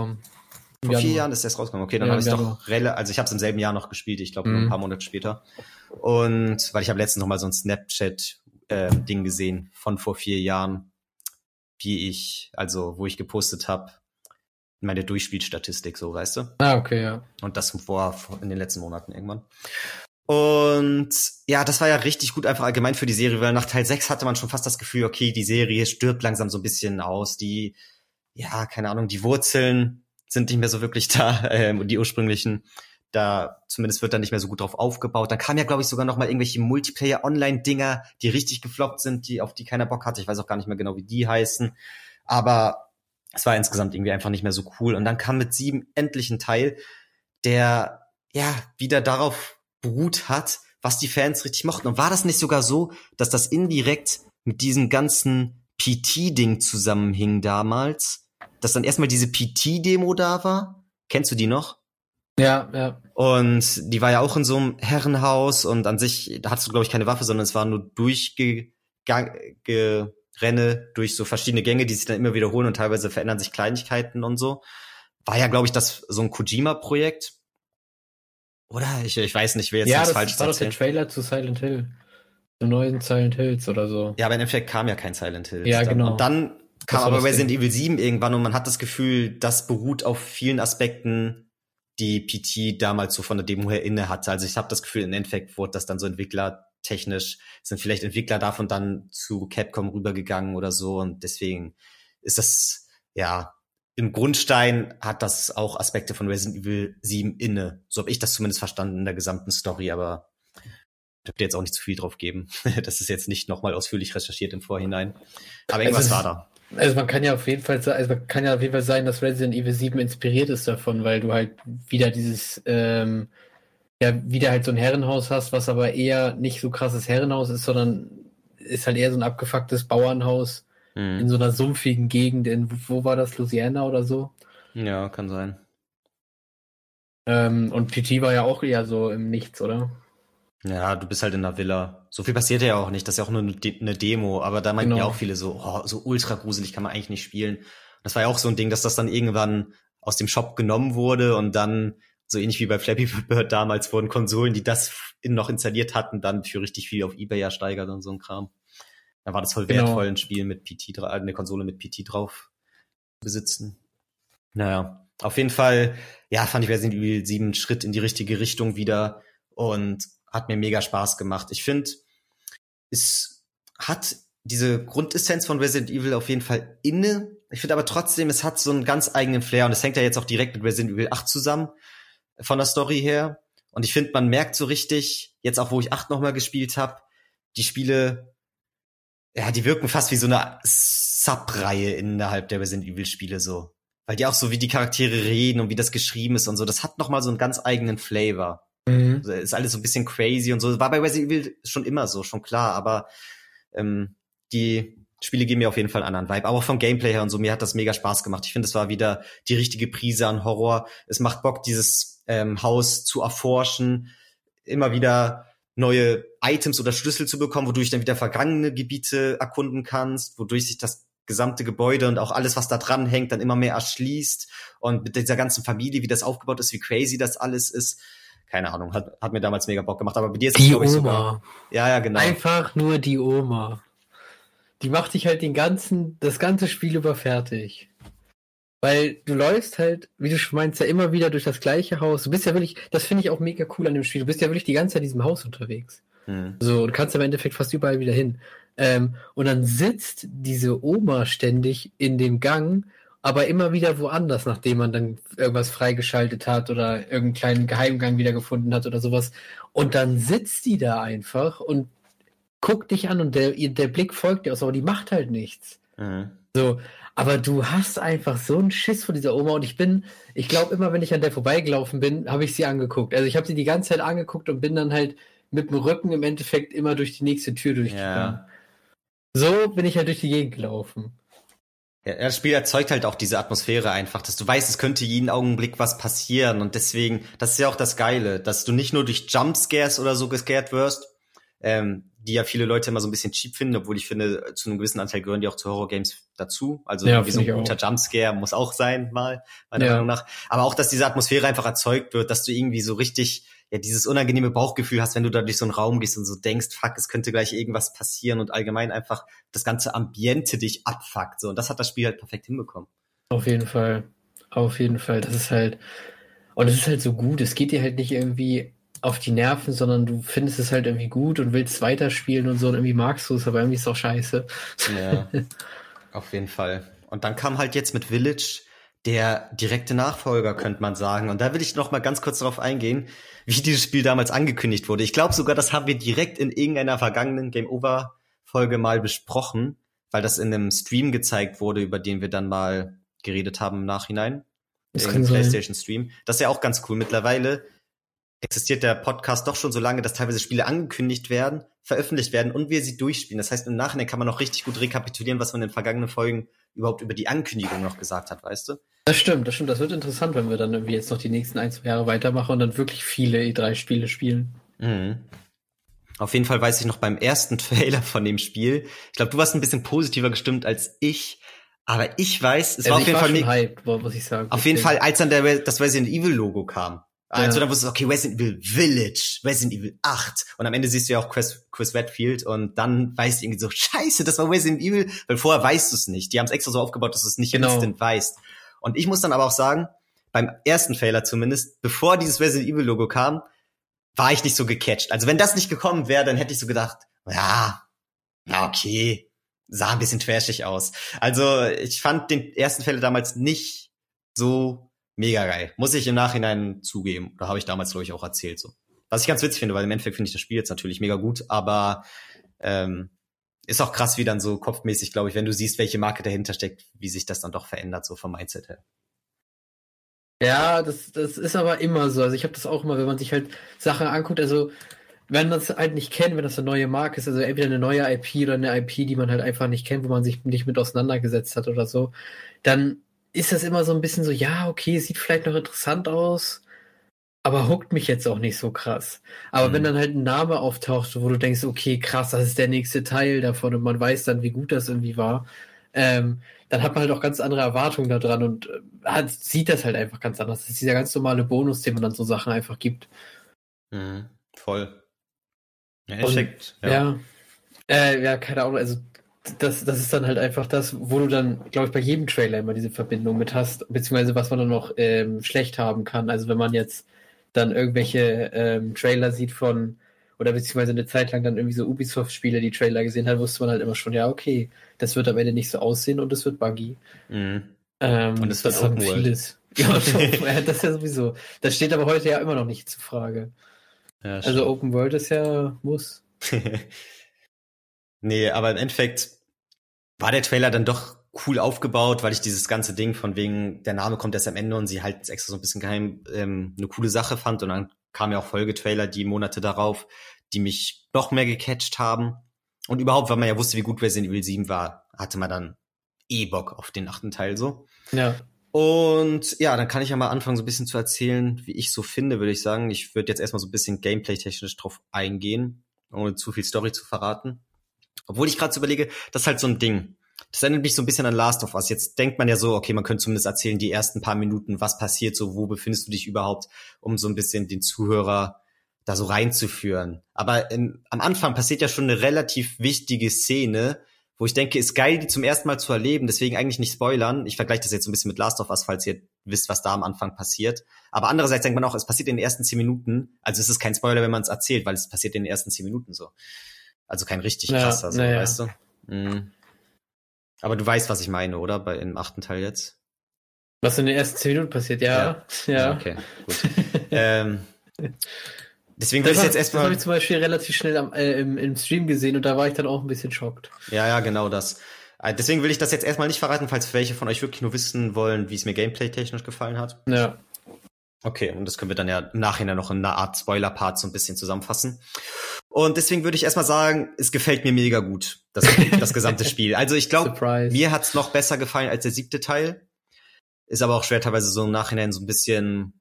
Vor vier Jahren ist das rausgekommen. Okay, dann ja, habe ich doch relativ, also ich habe es im selben Jahr noch gespielt, ich glaube mhm. ein paar Monate später. Und weil ich habe letztens noch mal so ein Snapchat äh, Ding gesehen von vor vier Jahren, wie ich, also wo ich gepostet habe, meine Durchspielstatistik, so weißt du. Ah, okay, ja. Und das vor, vor in den letzten Monaten irgendwann. Und ja, das war ja richtig gut einfach allgemein für die Serie, weil nach Teil 6 hatte man schon fast das Gefühl, okay, die Serie stirbt langsam so ein bisschen aus. Die, ja, keine Ahnung, die Wurzeln sind nicht mehr so wirklich da, ähm, die ursprünglichen da zumindest wird da nicht mehr so gut drauf aufgebaut. Dann kam ja, glaube ich, sogar noch mal irgendwelche Multiplayer-Online-Dinger, die richtig gefloppt sind, die auf die keiner Bock hatte. Ich weiß auch gar nicht mehr genau, wie die heißen. Aber es war insgesamt irgendwie einfach nicht mehr so cool. Und dann kam mit sieben endlich ein Teil, der ja wieder darauf beruht hat, was die Fans richtig mochten. Und war das nicht sogar so, dass das indirekt mit diesem ganzen PT-Ding zusammenhing damals? Dass dann erstmal diese PT-Demo da war? Kennst du die noch? Ja, ja. Und die war ja auch in so einem Herrenhaus und an sich da hattest du, glaube ich, keine Waffe, sondern es war nur durchgerenne durch so verschiedene Gänge, die sich dann immer wiederholen und teilweise verändern sich Kleinigkeiten und so. War ja, glaube ich, das so ein Kojima-Projekt. Oder? Ich, ich weiß nicht, wer jetzt ja, das falsch war doch der Trailer zu Silent Hill. Zu neuen Silent Hills oder so. Ja, aber im Endeffekt kam ja kein Silent Hill. Ja, genau. Und dann kam aber Resident Evil 7 irgendwann und man hat das Gefühl, das beruht auf vielen Aspekten die PT damals so von der Demo her inne hatte. Also ich habe das Gefühl, im Endeffekt wurde das dann so entwicklertechnisch, sind vielleicht Entwickler davon dann zu Capcom rübergegangen oder so und deswegen ist das, ja, im Grundstein hat das auch Aspekte von Resident Evil 7 inne. So habe ich das zumindest verstanden in der gesamten Story, aber ich dir jetzt auch nicht zu viel drauf geben. das ist jetzt nicht nochmal ausführlich recherchiert im Vorhinein. Aber irgendwas also, war da. Also man kann ja auf jeden Fall, also man kann ja auf jeden Fall sagen, dass Resident Evil 7 inspiriert ist davon, weil du halt wieder dieses, ähm, ja, wieder halt so ein Herrenhaus hast, was aber eher nicht so krasses Herrenhaus ist, sondern ist halt eher so ein abgefucktes Bauernhaus mhm. in so einer sumpfigen Gegend in, wo war das, Louisiana oder so? Ja, kann sein. Ähm, und PT war ja auch eher so im Nichts, oder? Ja, du bist halt in der Villa. So viel passiert ja auch nicht. Das ist ja auch nur eine, eine Demo. Aber da meinten genau. ja auch viele so, oh, so ultra gruselig kann man eigentlich nicht spielen. Das war ja auch so ein Ding, dass das dann irgendwann aus dem Shop genommen wurde und dann so ähnlich wie bei Flappy Bird damals wurden Konsolen, die das noch installiert hatten, dann für richtig viel auf Ebay ersteigert und so ein Kram. Da war das voll genau. wertvoll, ein Spiel mit PT, äh, eine Konsole mit PT drauf besitzen. Naja, auf jeden Fall, ja, fand ich Resident Evil 7 Schritt in die richtige Richtung wieder und hat mir mega Spaß gemacht. Ich finde, es hat diese Grundessenz von Resident Evil auf jeden Fall inne. Ich finde aber trotzdem, es hat so einen ganz eigenen Flair und es hängt ja jetzt auch direkt mit Resident Evil 8 zusammen von der Story her. Und ich finde, man merkt so richtig, jetzt auch wo ich 8 nochmal gespielt habe, die Spiele, ja, die wirken fast wie so eine Sub-Reihe innerhalb der Resident Evil Spiele so. Weil die auch so wie die Charaktere reden und wie das geschrieben ist und so, das hat nochmal so einen ganz eigenen Flavor. Mhm. Also ist alles so ein bisschen crazy und so. War bei Resident Evil schon immer so, schon klar, aber ähm, die Spiele geben mir auf jeden Fall einen anderen Vibe. Aber auch vom Gameplay her und so, mir hat das mega Spaß gemacht. Ich finde, es war wieder die richtige Prise an Horror. Es macht Bock, dieses ähm, Haus zu erforschen, immer wieder neue Items oder Schlüssel zu bekommen, wodurch dann wieder vergangene Gebiete erkunden kannst, wodurch sich das gesamte Gebäude und auch alles, was da dran hängt, dann immer mehr erschließt und mit dieser ganzen Familie, wie das aufgebaut ist, wie crazy das alles ist. Keine Ahnung, hat, hat mir damals mega Bock gemacht, aber bei dir ist es, glaub ich, Oma. sogar. Ja, ja, genau. Einfach nur die Oma. Die macht dich halt den ganzen, das ganze Spiel über fertig. Weil du läufst halt, wie du schon meinst, ja immer wieder durch das gleiche Haus. Du bist ja wirklich, das finde ich auch mega cool an dem Spiel. Du bist ja wirklich die ganze Zeit in diesem Haus unterwegs. Hm. So, und kannst im Endeffekt fast überall wieder hin. Ähm, und dann sitzt diese Oma ständig in dem Gang, aber immer wieder woanders, nachdem man dann irgendwas freigeschaltet hat oder irgendeinen kleinen Geheimgang wieder gefunden hat oder sowas. Und dann sitzt die da einfach und guckt dich an und der, der Blick folgt dir aus, aber die macht halt nichts. Mhm. So, aber du hast einfach so einen Schiss vor dieser Oma und ich bin, ich glaube immer, wenn ich an der vorbeigelaufen bin, habe ich sie angeguckt. Also ich habe sie die ganze Zeit angeguckt und bin dann halt mit dem Rücken im Endeffekt immer durch die nächste Tür durchgegangen. Ja. So bin ich halt durch die Gegend gelaufen. Ja, das Spiel erzeugt halt auch diese Atmosphäre einfach, dass du weißt, es könnte jeden Augenblick was passieren und deswegen, das ist ja auch das Geile, dass du nicht nur durch Jumpscares oder so gescared wirst, ähm, die ja viele Leute immer so ein bisschen cheap finden, obwohl ich finde, zu einem gewissen Anteil gehören die auch zu Horror-Games dazu. Also Ja, irgendwie so ein guter Jumpscare muss auch sein, mal, meiner Ja. Meinung nach. Aber auch, dass diese Atmosphäre einfach erzeugt wird, dass du irgendwie so richtig, ja, dieses unangenehme Bauchgefühl hast, wenn du da durch so einen Raum gehst und so denkst, fuck, es könnte gleich irgendwas passieren und allgemein einfach das ganze Ambiente dich abfuckt. So, und das hat das Spiel halt perfekt hinbekommen. Auf jeden Fall. Auf jeden Fall. Das ist halt, und es ist halt so gut. Es geht dir halt nicht irgendwie auf die Nerven, sondern du findest es halt irgendwie gut und willst weiterspielen und so und irgendwie magst du es, aber irgendwie ist es auch scheiße. Ja, auf jeden Fall. Und dann kam halt jetzt mit Village der direkte Nachfolger, könnte man sagen. Und da will ich noch mal ganz kurz darauf eingehen, wie dieses Spiel damals angekündigt wurde. Ich glaube sogar, das haben wir direkt in irgendeiner vergangenen Game Over Folge mal besprochen, weil das in einem Stream gezeigt wurde, über den wir dann mal geredet haben im Nachhinein. Das sein. PlayStation Stream. Das ist ja auch ganz cool. Mittlerweile existiert der Podcast doch schon so lange, dass teilweise Spiele angekündigt werden, veröffentlicht werden und wir sie durchspielen. Das heißt, im Nachhinein kann man noch richtig gut rekapitulieren, was man in den vergangenen Folgen überhaupt über die Ankündigung noch gesagt hat, weißt du? Das stimmt, das stimmt. Das wird interessant, wenn wir dann irgendwie jetzt noch die nächsten ein, zwei Jahre weitermachen und dann wirklich viele E3-Spiele spielen. Mhm. Auf jeden Fall weiß ich noch beim ersten Trailer von dem Spiel, ich glaube, du warst ein bisschen positiver gestimmt als ich, aber ich weiß, es also war auf jeden war Fall hyped, muss ich sagen. Auf jeden. Fall, als dann der, das Resident Evil Logo kam. Also Ja. dann wusstest du, okay, Resident Evil Village, Resident Evil 8. Und am Ende siehst du ja auch Chris, Chris Redfield und dann weißt du irgendwie so, scheiße, das war Resident Evil, weil vorher weißt du es nicht. Die haben es extra so aufgebaut, dass du es nicht Genau. instant weißt. Und ich muss dann aber auch sagen, beim ersten Trailer zumindest, bevor dieses Resident Evil Logo kam, war ich nicht so gecatcht. Also wenn das nicht gekommen wäre, dann hätte ich so gedacht, ja, ja, okay, sah ein bisschen trashig aus. Also ich fand den ersten Trailer damals nicht so mega geil. Muss ich im Nachhinein zugeben. Oder habe ich damals, glaube ich, auch erzählt so. Was ich ganz witzig finde, weil im Endeffekt finde ich das Spiel jetzt natürlich mega gut, aber ähm, ist auch krass, wie dann so kopfmäßig, glaube ich, wenn du siehst, welche Marke dahinter steckt, wie sich das dann doch verändert, so vom Mindset her. Ja, das, das ist aber immer so. Also ich habe das auch immer, wenn man sich halt Sachen anguckt, also wenn man es halt nicht kennt, wenn das eine neue Marke ist, also entweder eine neue IP oder eine IP, die man halt einfach nicht kennt, wo man sich nicht mit auseinandergesetzt hat oder so, dann ist das immer so ein bisschen so, ja, okay, sieht vielleicht noch interessant aus, aber huckt mich jetzt auch nicht so krass. Aber Mhm. wenn dann halt ein Name auftaucht, wo du denkst, okay, krass, das ist der nächste Teil davon und man weiß dann, wie gut das irgendwie war, ähm, dann hat man halt auch ganz andere Erwartungen da dran und äh, hat, sieht das halt einfach ganz anders. Das ist dieser ganz normale Bonus, den man dann so Sachen einfach gibt. Mhm. Voll. Ja, Und-. Ja. Ja, äh, ja keine Ahnung. Also das, das ist dann halt einfach das, wo du dann, glaube ich, bei jedem Trailer immer diese Verbindung mit hast, beziehungsweise was man dann noch ähm, schlecht haben kann. Also wenn man jetzt dann irgendwelche ähm, Trailer sieht von, oder beziehungsweise eine Zeit lang dann irgendwie so Ubisoft-Spiele, die Trailer gesehen hat, wusste man halt immer schon, ja, okay, das wird am Ende nicht so aussehen und es wird buggy. Mhm. Ähm, Und es wird Open World. vieles. Ja, das ist ja sowieso. Das steht aber heute ja immer noch nicht zur Frage. Ja, Also Open World ist ja muss. nee, aber im Endeffekt war der Trailer dann doch cool aufgebaut, weil ich dieses ganze Ding von wegen, der Name kommt erst am Ende und sie halten es extra so ein bisschen geheim, ähm, eine coole Sache fand. Und dann kamen ja auch Folgetrailer die Monate darauf, die mich noch mehr gecatcht haben. Und überhaupt, weil man ja wusste, wie gut Resident Evil 7 war, hatte man dann eh Bock auf den achten Teil so. Ja. Und ja, dann kann ich ja mal anfangen, so ein bisschen zu erzählen, wie ich so finde, würde ich sagen. Ich würde jetzt erstmal so ein bisschen gameplay-technisch drauf eingehen, ohne zu viel Story zu verraten. Obwohl ich gerade so überlege, das ist halt so ein Ding. Das erinnert mich so ein bisschen an Last of Us. Jetzt denkt man ja so, okay, man könnte zumindest erzählen, die ersten paar Minuten, was passiert so, wo befindest du dich überhaupt, um so ein bisschen den Zuhörer da so reinzuführen. Aber in, am Anfang passiert ja schon eine relativ wichtige Szene, wo ich denke, ist geil, die zum ersten Mal zu erleben. Deswegen eigentlich nicht spoilern. Ich vergleiche das jetzt so ein bisschen mit Last of Us, falls ihr wisst, was da am Anfang passiert. Aber andererseits denkt man auch, es passiert in den ersten zehn Minuten. Also es ist kein Spoiler, wenn man es erzählt, weil es passiert in den ersten zehn Minuten so. Also kein richtig krasser, ja, so, ja. weißt du? Mhm. Aber du weißt, was ich meine, oder? Bei im achten Teil jetzt. Was in den ersten zehn Minuten passiert, ja. Ja. ja. Okay, gut. ähm, Deswegen will ich jetzt erstmal. Das habe ich zum Beispiel relativ schnell am, äh, im, im Stream gesehen und da war ich dann auch ein bisschen schockt. Ja, ja, genau das. Äh, deswegen will ich das jetzt erstmal nicht verraten, falls welche von euch wirklich nur wissen wollen, wie es mir gameplay-technisch gefallen hat. Ja. Okay, und das können wir dann ja im Nachhinein noch in einer Art Spoiler-Part so ein bisschen zusammenfassen. Und deswegen würde ich erstmal sagen, es gefällt mir mega gut, das, das gesamte Spiel. Also ich glaube, mir hat's noch besser gefallen als der siebte Teil. Ist aber auch schwer teilweise so im Nachhinein so ein bisschen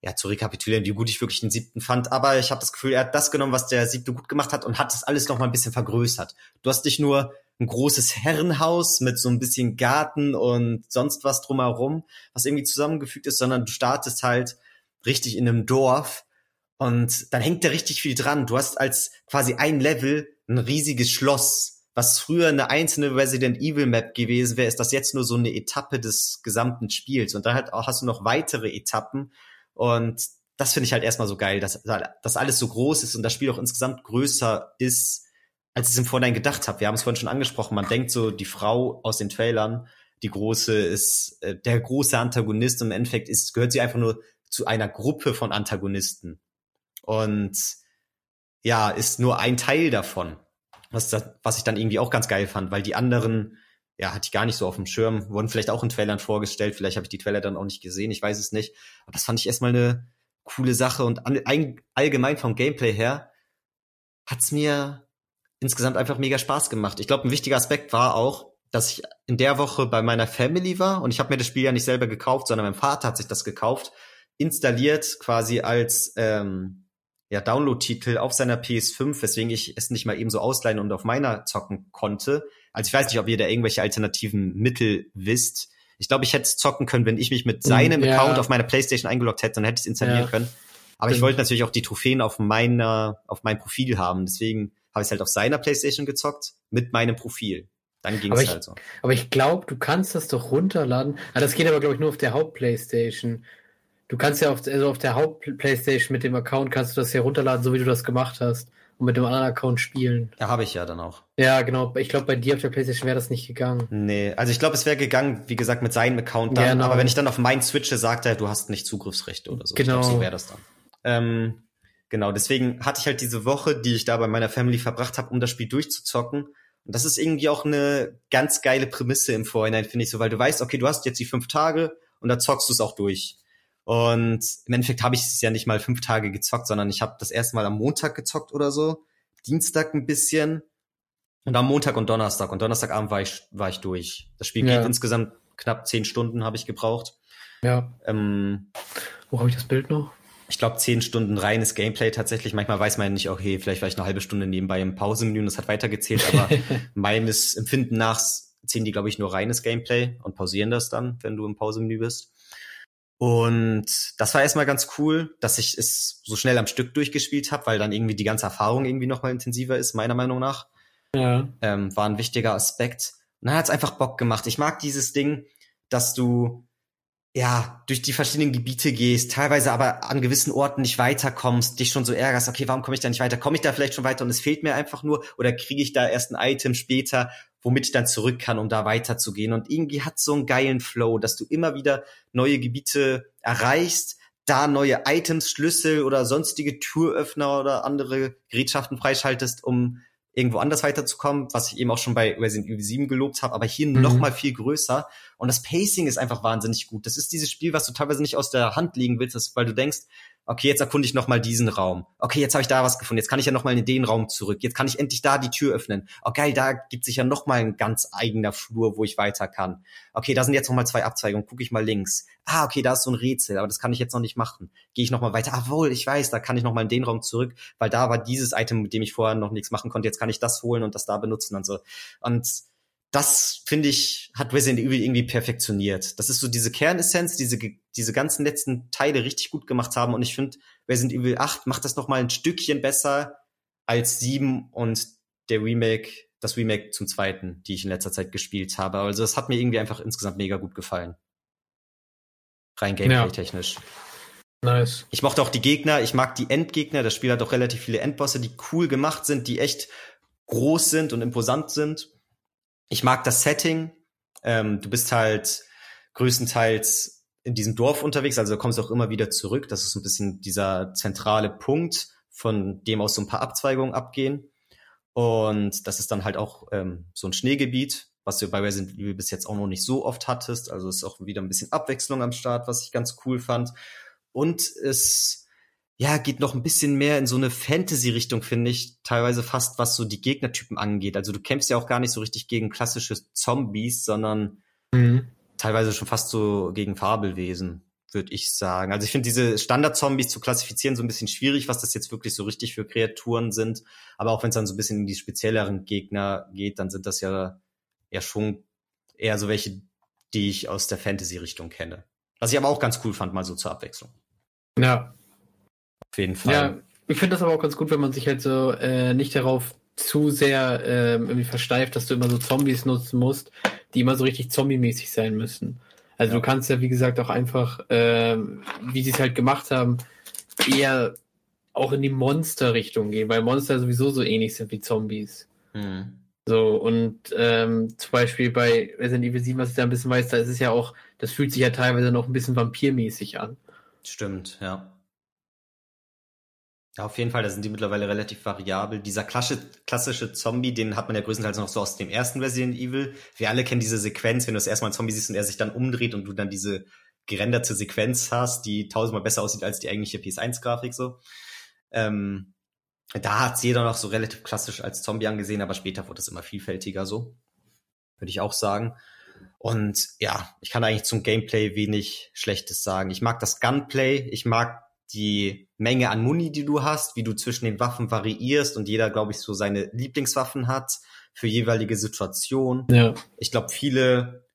ja, zu rekapitulieren, wie gut ich wirklich den siebten fand. Aber ich habe das Gefühl, er hat das genommen, was der siebte gut gemacht hat und hat das alles noch mal ein bisschen vergrößert. Du hast nicht nur ein großes Herrenhaus mit so ein bisschen Garten und sonst was drumherum, was irgendwie zusammengefügt ist, sondern du startest halt richtig in einem Dorf und dann hängt da richtig viel dran. Du hast als quasi ein Level ein riesiges Schloss. Was früher eine einzelne Resident Evil Map gewesen wäre, ist das jetzt nur so eine Etappe des gesamten Spiels. Und dann halt auch hast du noch weitere Etappen, und das finde ich halt erstmal so geil, dass das alles so groß ist und das Spiel auch insgesamt größer ist, als ich es im Vorhinein gedacht habe. Wir haben es vorhin schon angesprochen. Man denkt so, die Frau aus den Trailern, die große ist äh, der große Antagonist. Und Im Endeffekt ist, gehört sie einfach nur zu einer Gruppe von Antagonisten. Und ja, ist nur ein Teil davon. Was, das, was ich dann irgendwie auch ganz geil fand, weil die anderen ja, hatte ich gar nicht so auf dem Schirm, wurden vielleicht auch in Trailern vorgestellt, vielleicht habe ich die Trailer dann auch nicht gesehen, ich weiß es nicht. Aber das fand ich erstmal eine coole Sache und allgemein vom Gameplay her hat's mir insgesamt einfach mega Spaß gemacht. Ich glaube, ein wichtiger Aspekt war auch, dass ich in der Woche bei meiner Family war und ich habe mir das Spiel ja nicht selber gekauft, sondern mein Vater hat sich das gekauft, installiert quasi als ähm, ja, Download-Titel auf seiner PS5, weswegen ich es nicht mal eben so ausleihen und auf meiner zocken konnte. Also ich weiß nicht, ob ihr da irgendwelche alternativen Mittel wisst. Ich glaube, ich hätte es zocken können, wenn ich mich mit seinem ja. Account auf meiner Playstation eingeloggt hätte, dann hätte ich es installieren ja. können. Aber ich wollte natürlich auch die Trophäen auf meiner, auf meinem Profil haben. Deswegen habe ich es halt auf seiner Playstation gezockt mit meinem Profil. Dann ging es halt so. Aber ich glaube, du kannst das doch runterladen. Ah, das geht aber, glaube ich, nur auf der Haupt-Playstation. Du kannst ja auf, also auf der Haupt-Playstation mit dem Account kannst du das ja runterladen, so wie du das gemacht hast. Und mit dem anderen Account spielen. Ja, habe ich ja dann auch. Ja, genau. Ich glaube, bei dir auf der Playstation wäre das nicht gegangen. Nee, also ich glaube, es wäre gegangen, wie gesagt, mit seinem Account dann. Genau. Aber wenn ich dann auf meinen switche, sagt er, du hast nicht Zugriffsrechte oder so. Genau. Ich glaub, so wäre das dann. Ähm, genau, deswegen hatte ich halt diese Woche, die ich da bei meiner Family verbracht habe, um das Spiel durchzuzocken. Und das ist irgendwie auch eine ganz geile Prämisse im Vorhinein, finde ich so, weil du weißt, okay, du hast jetzt die fünf Tage und da zockst du es auch durch. Und im Endeffekt habe ich es ja nicht mal fünf Tage gezockt, sondern ich habe das erste Mal am Montag gezockt oder so, Dienstag ein bisschen und am Montag und Donnerstag. Und Donnerstagabend war ich, war ich durch. Das Spiel ja. geht insgesamt knapp zehn Stunden, habe ich gebraucht. Ja. Ähm, Wo habe ich das Bild noch? Ich glaube, zehn Stunden reines Gameplay tatsächlich. Manchmal weiß man nicht, okay, vielleicht war ich eine halbe Stunde nebenbei im Pausemenü und das hat weitergezählt, aber meines Empfinden nach ziehen die, glaube ich, nur reines Gameplay und pausieren das dann, wenn du im Pausemenü bist. Und das war erstmal ganz cool, dass ich es so schnell am Stück durchgespielt habe, weil dann irgendwie die ganze Erfahrung irgendwie nochmal intensiver ist, meiner Meinung nach. Ja. Ähm, war ein wichtiger Aspekt. Und dann hat es einfach Bock gemacht. Ich mag dieses Ding, dass du ja, durch die verschiedenen Gebiete gehst, teilweise aber an gewissen Orten nicht weiterkommst, dich schon so ärgerst, okay, warum komme ich da nicht weiter? Komme ich da vielleicht schon weiter und es fehlt mir einfach nur? Oder kriege ich da erst ein Item später, womit ich dann zurück kann, um da weiterzugehen? Und irgendwie hat so einen geilen Flow, dass du immer wieder neue Gebiete erreichst, da neue Items, Schlüssel oder sonstige Türöffner oder andere Gerätschaften freischaltest, um irgendwo anders weiterzukommen, was ich eben auch schon bei Resident Evil 7 gelobt habe, aber hier mhm. noch mal viel größer. Und das Pacing ist einfach wahnsinnig gut. Das ist dieses Spiel, was du teilweise nicht aus der Hand legen willst, weil du denkst, okay, jetzt erkunde ich noch mal diesen Raum. Okay, jetzt habe ich da was gefunden. Jetzt kann ich ja noch mal in den Raum zurück. Jetzt kann ich endlich da die Tür öffnen. Oh geil, da gibt sich ja noch mal ein ganz eigener Flur, wo ich weiter kann. Okay, da sind jetzt noch mal zwei Abzweigungen. Gucke ich mal links. Ah, okay, da ist so ein Rätsel, aber das kann ich jetzt noch nicht machen. Gehe ich noch mal weiter. Ah, wohl, ich weiß, da kann ich noch mal in den Raum zurück, weil da war dieses Item, mit dem ich vorher noch nichts machen konnte. Jetzt kann ich das holen und das da benutzen und so. Und das finde ich, hat Resident Evil irgendwie perfektioniert. Das ist so diese Kernessenz, diese, diese ganzen letzten Teile richtig gut gemacht haben. Und ich finde, Resident Evil 8 macht das noch mal ein Stückchen besser als 7 und der Remake, das Remake zum zweiten, die ich in letzter Zeit gespielt habe. Also das hat mir irgendwie einfach insgesamt mega gut gefallen. Rein gameplay-technisch. Ja. Nice. Ich mochte auch die Gegner, ich mag die Endgegner. Das Spiel hat auch relativ viele Endbosse, die cool gemacht sind, die echt groß sind und imposant sind ich mag das Setting. Ähm, du bist halt größtenteils in diesem Dorf unterwegs, also du kommst auch immer wieder zurück. Das ist so ein bisschen dieser zentrale Punkt, von dem aus so ein paar Abzweigungen abgehen. Und das ist dann halt auch ähm, so ein Schneegebiet, was du bei Resident Evil bis jetzt auch noch nicht so oft hattest. Also ist auch wieder ein bisschen Abwechslung am Start, was ich ganz cool fand. Und es ja, geht noch ein bisschen mehr in so eine Fantasy-Richtung, finde ich, teilweise fast, was so die Gegnertypen angeht. Also du kämpfst ja auch gar nicht so richtig gegen klassische Zombies, sondern mhm. teilweise schon fast so gegen Fabelwesen, würde ich sagen. Also ich finde diese Standard-Zombies zu klassifizieren so ein bisschen schwierig, was das jetzt wirklich so richtig für Kreaturen sind. Aber auch wenn es dann so ein bisschen in die spezielleren Gegner geht, dann sind das ja eher schon eher so welche, die ich aus der Fantasy-Richtung kenne. Was ich aber auch ganz cool fand, mal so zur Abwechslung. Ja, auf jeden Fall. Ja, ich finde das aber auch ganz gut, wenn man sich halt so äh, nicht darauf zu sehr äh, irgendwie versteift, dass du immer so Zombies nutzen musst, die immer so richtig zombie-mäßig sein müssen. Also ja. du kannst ja, wie gesagt, auch einfach, äh, wie sie es halt gemacht haben, eher auch in die Monster-Richtung gehen, weil Monster sowieso so ähnlich sind wie Zombies. Mhm. So, und ähm, zum Beispiel bei Resident Evil 7, was ich da ein bisschen weiß, da ist es ja auch, das fühlt sich ja teilweise noch ein bisschen vampirmäßig an. Stimmt, ja. Ja, auf jeden Fall, da sind die mittlerweile relativ variabel. Dieser klassische, klassische Zombie, den hat man ja größtenteils noch so aus dem ersten Resident Evil. Wir alle kennen diese Sequenz, wenn du das erstmal einen Zombie siehst und er sich dann umdreht und du dann diese gerenderte Sequenz hast, die tausendmal besser aussieht als die eigentliche PS1-Grafik so. Ähm, da hat's jeder noch so relativ klassisch als Zombie angesehen, aber später wurde es immer vielfältiger so. Würde ich auch sagen. Und ja, ich kann eigentlich zum Gameplay wenig Schlechtes sagen. Ich mag das Gunplay, ich mag die Menge an Muni, die du hast, wie du zwischen den Waffen variierst und jeder, glaube ich, so seine Lieblingswaffen hat für jeweilige Situation. Ja. Ich glaube, viele,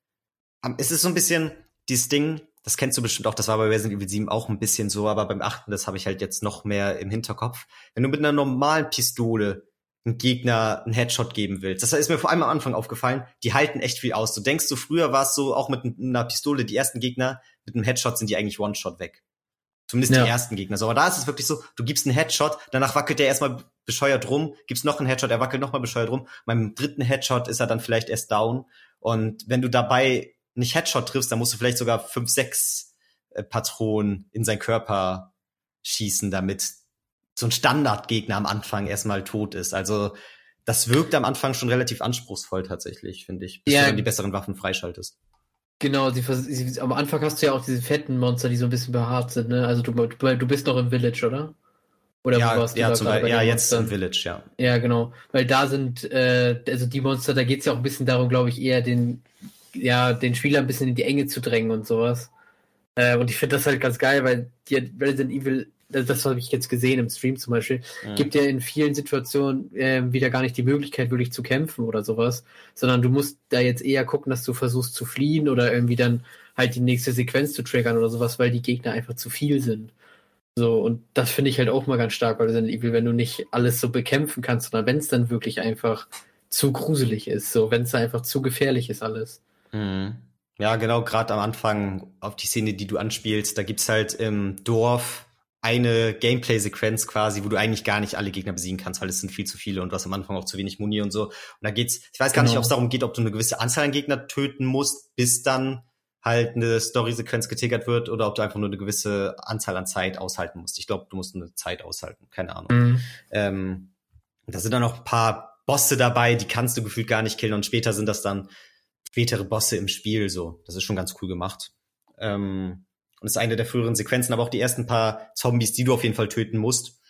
es ist so ein bisschen dieses Ding, das kennst du bestimmt auch, das war bei Resident Evil 7 auch ein bisschen so, aber beim achten, das habe ich halt jetzt noch mehr im Hinterkopf. Wenn du mit einer normalen Pistole einen Gegner einen Headshot geben willst. Das ist mir vor allem am Anfang aufgefallen, die halten echt viel aus. Du denkst so, früher war es so, auch mit einer Pistole, die ersten Gegner mit einem Headshot sind die eigentlich One-Shot weg. Zumindest ja. die ersten Gegner. So, aber da ist es wirklich so, du gibst einen Headshot, danach wackelt der erstmal bescheuert rum, gibst noch einen Headshot, er wackelt nochmal bescheuert rum. Beim dritten Headshot ist er dann vielleicht erst down. Und wenn du dabei nicht Headshot triffst, dann musst du vielleicht sogar fünf, sechs äh, Patronen in seinen Körper schießen, damit so ein Standardgegner am Anfang erstmal tot ist. Also das wirkt am Anfang schon relativ anspruchsvoll tatsächlich, finde ich, bis ja. du dann die besseren Waffen freischaltest. Genau, sie, sie, am Anfang hast du ja auch diese fetten Monster, die so ein bisschen behaart sind, ne? Also du, du, du bist noch im Village, oder? Oder ja, wo warst du ja, zum Beispiel, ja jetzt im Village, ja. Ja, genau. Weil da sind, äh, also die Monster, da geht's ja auch ein bisschen darum, glaube ich, eher den, ja, den Spieler ein bisschen in die Enge zu drängen und sowas. Äh, und ich finde das halt ganz geil, weil die Resident Evil das habe ich jetzt gesehen im Stream zum Beispiel, mhm. gibt ja in vielen Situationen äh, wieder gar nicht die Möglichkeit, wirklich zu kämpfen oder sowas, sondern du musst da jetzt eher gucken, dass du versuchst zu fliehen oder irgendwie dann halt die nächste Sequenz zu triggern oder sowas, weil die Gegner einfach zu viel sind. So, und das finde ich halt auch mal ganz stark, weil Resident Evil, wenn du nicht alles so bekämpfen kannst, sondern wenn es dann wirklich einfach zu gruselig ist, so, wenn es einfach zu gefährlich ist alles. Mhm. Ja, genau, gerade am Anfang auf die Szene, die du anspielst, da gibt's halt im Dorf eine Gameplay-Sequenz quasi, wo du eigentlich gar nicht alle Gegner besiegen kannst, weil es sind viel zu viele und du hast am Anfang auch zu wenig Muni und so. Und da geht's, ich weiß gar genau. nicht, ob es darum geht, ob du eine gewisse Anzahl an Gegner töten musst, bis dann halt eine Story-Sequenz getickert wird oder ob du einfach nur eine gewisse Anzahl an Zeit aushalten musst. Ich glaube, du musst eine Zeit aushalten, keine Ahnung. Mhm. Ähm, da sind dann noch ein paar Bosse dabei, die kannst du gefühlt gar nicht killen und später sind das dann spätere Bosse im Spiel so. Das ist schon ganz cool gemacht. Ähm, und ist eine der früheren Sequenzen, aber auch die ersten paar Zombies, die du auf jeden Fall töten musst.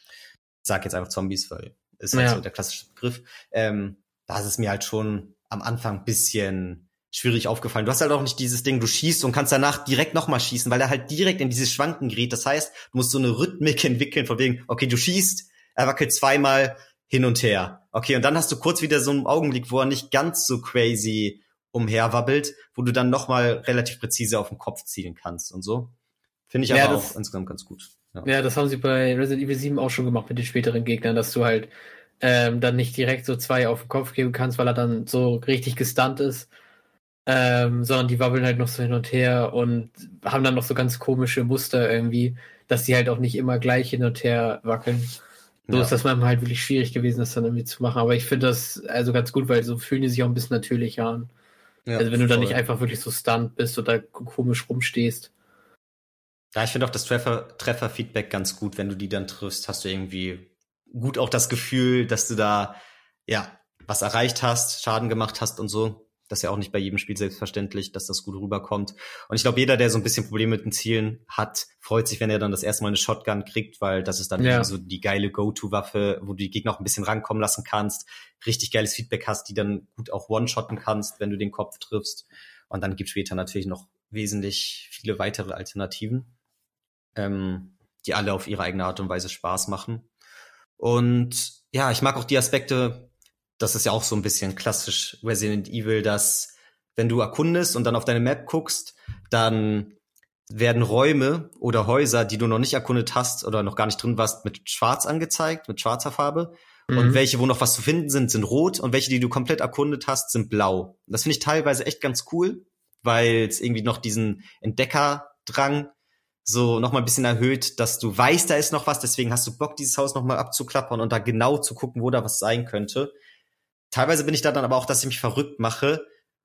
Ich sag jetzt einfach Zombies, weil ist halt ja. so der klassische Begriff. Ähm, da ist es mir halt schon am Anfang bisschen schwierig aufgefallen. Du hast halt auch nicht dieses Ding, du schießt und kannst danach direkt nochmal schießen, weil er halt direkt in dieses Schwanken gerät. Das heißt, du musst so eine Rhythmik entwickeln, von wegen, okay, du schießt, er wackelt zweimal hin und her. Okay, und dann hast du kurz wieder so einen Augenblick, wo er nicht ganz so crazy umherwabbelt, wo du dann nochmal relativ präzise auf den Kopf zielen kannst und so. Finde ich ja, aber das, auch insgesamt ganz gut. Ja. ja, das haben sie bei Resident Evil 7 auch schon gemacht mit den späteren Gegnern, dass du halt ähm, dann nicht direkt so zwei auf den Kopf geben kannst, weil er dann so richtig gestunt ist, ähm, sondern die wabbeln halt noch so hin und her und haben dann noch so ganz komische Muster irgendwie, dass die halt auch nicht immer gleich hin und her wackeln. So ja. ist das manchmal halt wirklich schwierig gewesen, das dann irgendwie zu machen. Aber ich finde das also ganz gut, weil so fühlen die sich auch ein bisschen natürlicher an. Ja, also wenn du dann nicht einfach wirklich so stunt bist oder komisch rumstehst. Ja, ich finde auch das Treffer, Treffer-Feedback ganz gut. Wenn du die dann triffst, hast du irgendwie gut auch das Gefühl, dass du da, ja, was erreicht hast, Schaden gemacht hast und so. Das ist ja auch nicht bei jedem Spiel selbstverständlich, dass das gut rüberkommt. Und ich glaube, jeder, der so ein bisschen Probleme mit den Zielen hat, freut sich, wenn er dann das erste Mal eine Shotgun kriegt, weil das ist dann ja. so die geile Go-To-Waffe, wo du die Gegner auch ein bisschen rankommen lassen kannst, richtig geiles Feedback hast, die dann gut auch one-shotten kannst, wenn du den Kopf triffst. Und dann gibt später natürlich noch wesentlich viele weitere Alternativen, ähm, die alle auf ihre eigene Art und Weise Spaß machen. Und ja, ich mag auch die Aspekte, das ist ja auch so ein bisschen klassisch Resident Evil, dass wenn du erkundest und dann auf deine Map guckst, dann werden Räume oder Häuser, die du noch nicht erkundet hast oder noch gar nicht drin warst, mit schwarz angezeigt, mit schwarzer Farbe. Mhm. Und welche, wo noch was zu finden sind, sind rot und welche, die du komplett erkundet hast, sind blau. Das finde ich teilweise echt ganz cool, weil es irgendwie noch diesen Entdeckerdrang so noch mal ein bisschen erhöht, dass du weißt, da ist noch was, deswegen hast du Bock, dieses Haus noch mal abzuklappern und da genau zu gucken, wo da was sein könnte. Teilweise bin ich da dann aber auch, dass ich mich verrückt mache